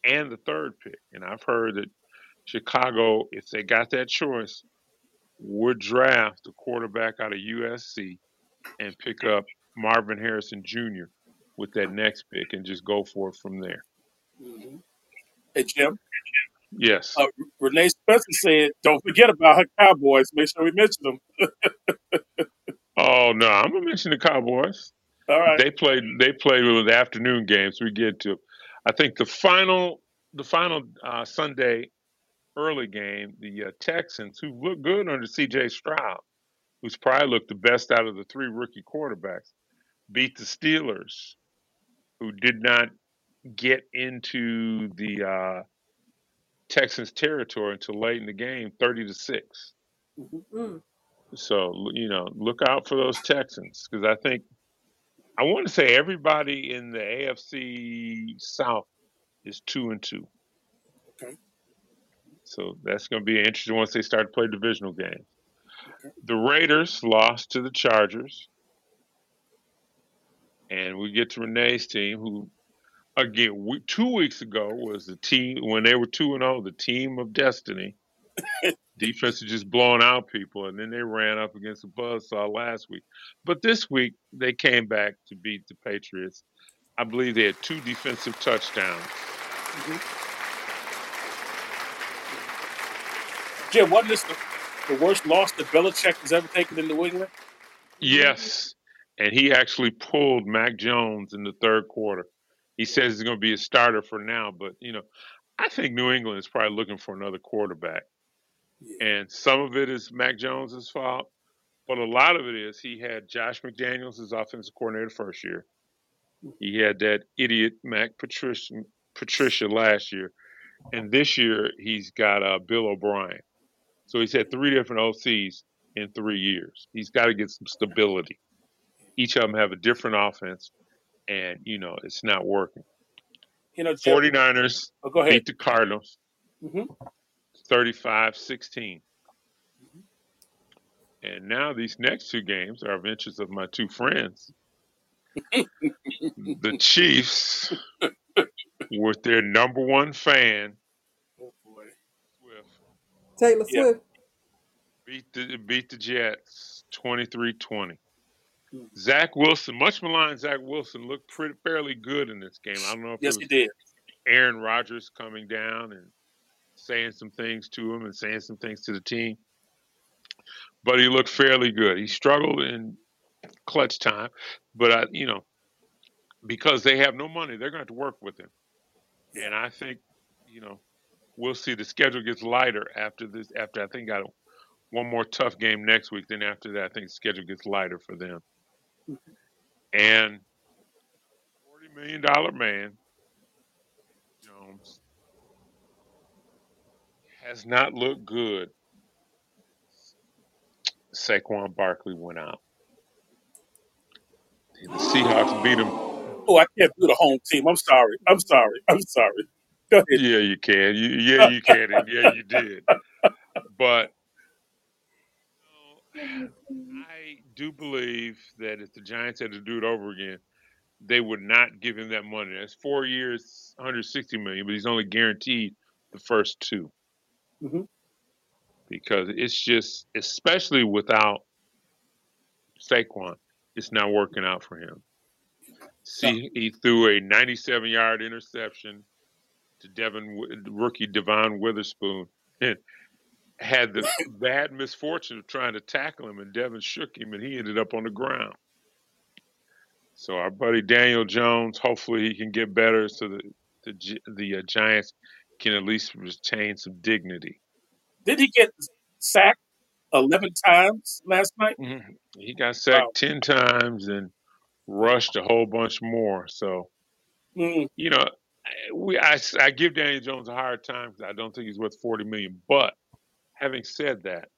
and the third pick. And I've heard that Chicago, if they got that choice, would draft a quarterback out of USC and pick up Marvin Harrison Jr. with that next pick and just go for it from there. hmm Hey, Jim. Yes. Uh, Renee Spencer said, don't forget about her Cowboys. Make sure we mention them. [laughs] Oh no, I'm gonna mention the Cowboys. All right. They played. They played with the afternoon games. We get to. I think the final, the final uh, Sunday early game, the uh, Texans, who looked good under C.J. Stroud, who's probably looked the best out of the three rookie quarterbacks, beat the Steelers, who did not get into the uh, Texans territory until late in the game, thirty to six. Mm. So you know, look out for those Texans because I think I want to say everybody in the AFC South is two and two. Okay. So that's going to be interesting once they start to play divisional games. The Raiders lost to the Chargers, and we get to Renee's team, who again we, two weeks ago was the team when they were two and zero, the team of destiny. [laughs] Defense is just blowing out people, and then they ran up against the buzzsaw last week. But this week they came back to beat the Patriots. I believe they had two defensive touchdowns. hmm Jim, wasn't this the, the worst loss that Belichick has ever taken in New England? Yes, and he actually pulled Mac Jones in the third quarter. He says he's going to be a starter for now, but you know, I think New England is probably looking for another quarterback, Yeah. and some of it is Mac Jones's fault, but a lot of it is he had Josh McDaniels as offensive coordinator first year. He had that idiot Matt Patricia Patricia last year, and this year he's got uh, Bill O'Brien. So he's had three different OCs in three years. He's got to get some stability. Each of them have a different offense, and you know it's not working. You know, Jim. 49ers Oh, go ahead. beat the Cardinals hmm 35-16. And now these next two games are of interest of my two friends. [laughs] The Chiefs, with their number one fan, Oh boy. Swift, Taylor Yeah. Swift. beat the beat the Jets 23-20. Mm. Zach Wilson, much maligned Zach Wilson, looked pretty fairly good in this game. I don't know if Yes, it he did. Aaron Rodgers coming down and saying some things to him and saying some things to the team, but he looked fairly good. He struggled in clutch time, but I, you know, because they have no money, they're going to have to work with him. And I think, you know, we'll see. The schedule gets lighter after this. After I think got one more tough game next week. Then after that, I think the schedule gets lighter for them. And forty million dollar man Jones has not looked good. Saquon Barkley went out. The Seahawks beat him. Oh, I can't do the home team. I'm sorry. I'm sorry. I'm sorry. Go ahead. Yeah, you can. You, yeah, you can. And yeah, you did. But you know, I do believe that if the Giants had to do it over again, they would not give him that money. That's four years, 160 million, but he's only guaranteed the first two hmm because it's just, especially without Saquon, it's not working out for him. See, he threw a 97 yard interception to Devon, rookie Devon Witherspoon, [laughs] and had the [laughs] bad misfortune of trying to tackle him, and Devon shook him, and he ended up on the ground. So our buddy Daniel Jones, hopefully he can get better, so the the the uh, Giants can at least retain some dignity. Did he get sacked 11 times last night? Mhm. He got Wow. sacked ten times and rushed a whole bunch more. So Mm, you know, we I- I, give Daniel Jones a hard time because I don't think he's worth forty million. But having said that,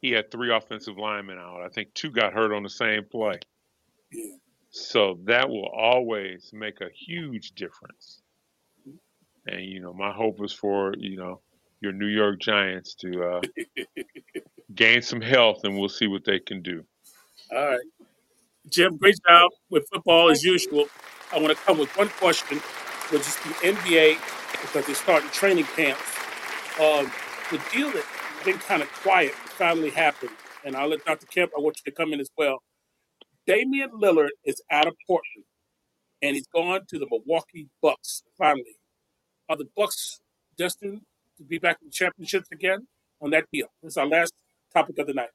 he had three offensive linemen out. I think two got hurt on the same play. yeah. So that will always make a huge difference. And you know, my hope is for you know your New York Giants to uh, [laughs] gain some health, and we'll see what they can do. All right. Jim, great job with football as usual. I want to come with one question, which is the NBA, because they're starting training camps. Um, the deal that's been kind of quiet finally happened, and I'll let Dr. Kemp, I want you to come in as well. Damian Lillard is out of Portland, and he's gone to the Milwaukee Bucks finally. Are the Bucks destined to be back in the championships again on that deal? This is our last topic of the night.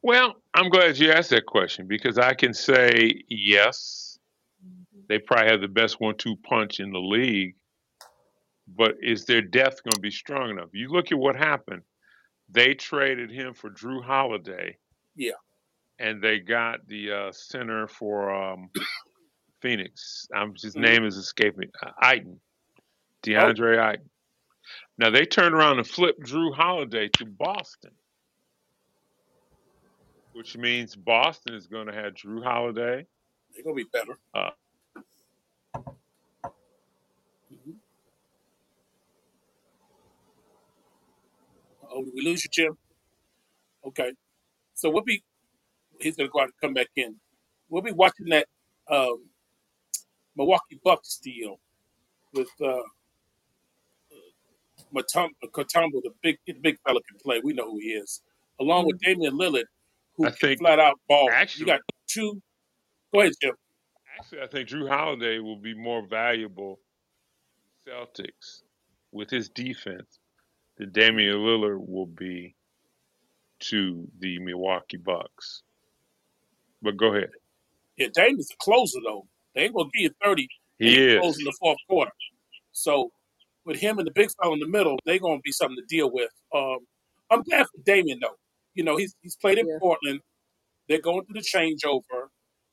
Well, I'm glad you asked that question because I can say yes, they probably have the best one-two punch in the league. But is their depth going to be strong enough? You look at what happened. They traded him for Jrue Holiday, Yeah. and they got the uh, center for um, [coughs] Phoenix. Um, his Mhm. name is escaping me. Uh, Ayton, Oh, DeAndre Ayton. Now they turned around and flipped Jrue Holiday to Boston, which means Boston is going to have Jrue Holiday. they're going to be better. Uh, Mhm. Oh, did we lose you, Jim? Okay. So we'll be, he's going to go out and come back in. We'll be watching that um, Milwaukee Bucks deal with uh, Matum- Katumbo, the big, the big fella can play. We know who he is. Along with mm-hmm. Damian Lillard, who I can think flat out ball. You actually, got two. Go ahead, Jim. Actually, I think Jrue Holiday will be more valuable to Celtics with his defense than Damian Lillard will be to the Milwaukee Bucks. But go ahead. Yeah, Damian's a closer though. They ain't gonna give you thirty. and He he close is. in the fourth quarter. So with him and the big fella in the middle, they're gonna be something to deal with. Um, I'm glad for Damian though. You know, he's he's played in Yeah. Portland. They're going through the changeover.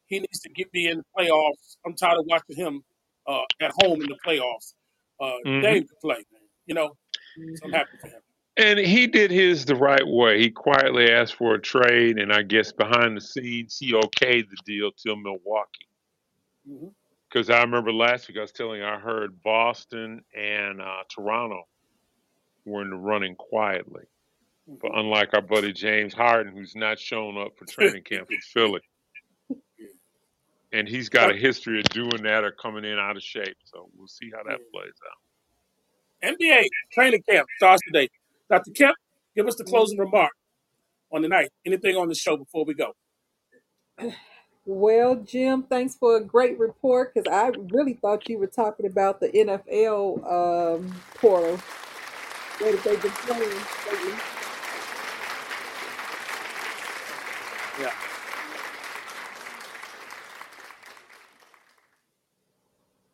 He needs to get me in the playoffs. I'm tired of watching him uh, at home in the playoffs. Uh, hmm Dame can play, man. You know, so I'm happy for him. And he did his the right way. He quietly asked for a trade, and I guess behind the scenes, he okayed the deal to Milwaukee. hmm Because I remember last week I was telling you I heard Boston and uh, Toronto were in the running quietly. But hmm unlike our buddy James Harden, who's not shown up for training camp for Philly, and he's got a history of doing that or coming in out of shape. So we'll see how that plays out. NBA training camp starts today. Dr. Kemp, give us the closing remark on the night. Anything on the show before we go? Well, Jim, thanks for a great report because I really thought you were talking about the NFL um, portal. What have they been playing lately? Yeah.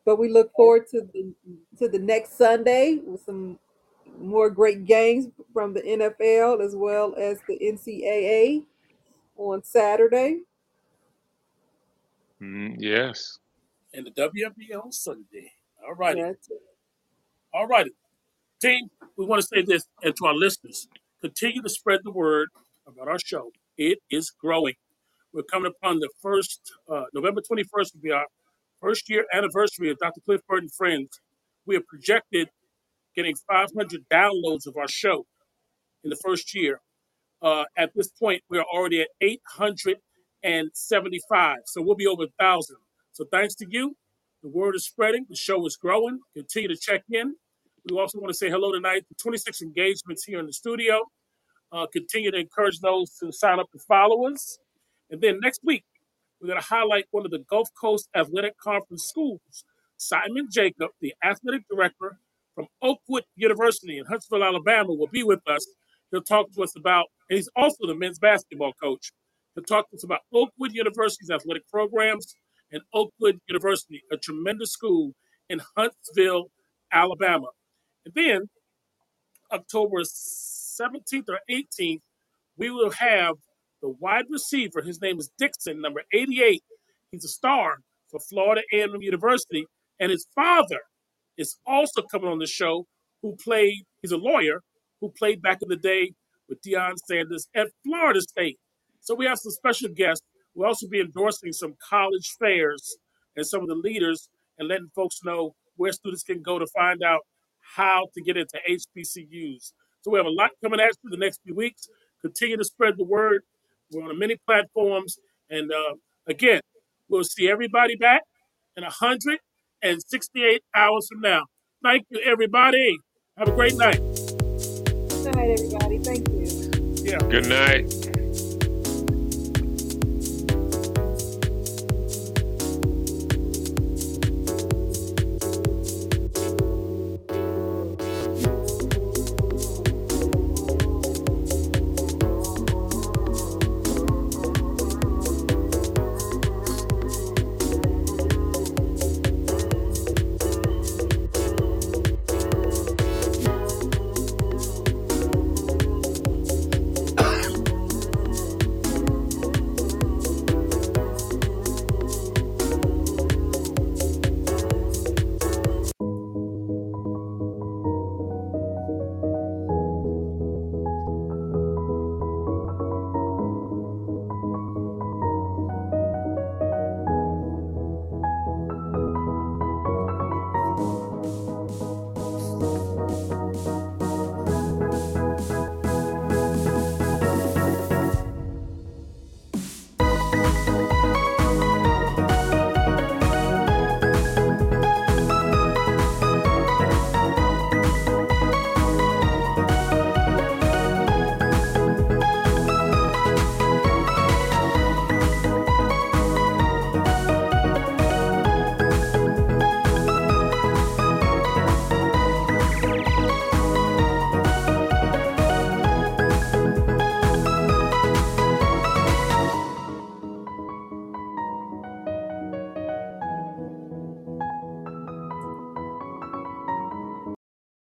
But we look forward to the to the next Sunday with some more great games from the NFL as well as the NCAA on Saturday. Mm, yes. And the WNBA on Sunday. All righty. That's it. All righty. Team, we want to say this and to our listeners continue to spread the word about our show. It is growing. We're coming upon the first, uh, November 21st will be our first year anniversary of Dr. Cliff Burt and Friends. We have projected getting 500 downloads of our show in the first year. Uh, at this point, we're already at 875. So we'll be over a thousand. So thanks to you, the word is spreading. The show is growing. Continue to check in. We also want to say hello tonight to 26 engagements here in the studio. Uh, continue to encourage those to sign up and follow us. And then next week, we're going to highlight one of the Gulf Coast Athletic Conference schools. Simon Jacob, the athletic director from Oakwood University in Huntsville, Alabama, will be with us. He'll talk to us about, and he's also the men's basketball coach. He'll talk to us about Oakwood University's athletic programs and Oakwood University, a tremendous school in Huntsville, Alabama. And then October 17th or 18th, we will have the wide receiver. His name is Dixon, number 88. He's a star for Florida A&M University, and his father is also coming on the show. Who played? He's a lawyer who played back in the day with Deion Sanders at Florida State. So we have some special guests. We'll also be endorsing some college fairs and some of the leaders and letting folks know where students can go to find out how to get into HBCUs. So we have a lot coming at you the next few weeks. Continue to spread the word. We're on many platforms. And uh, again, we'll see everybody back in 168 hours from now. Thank you, everybody. Have a great night. Good night, everybody. Thank you. Yeah. Good night.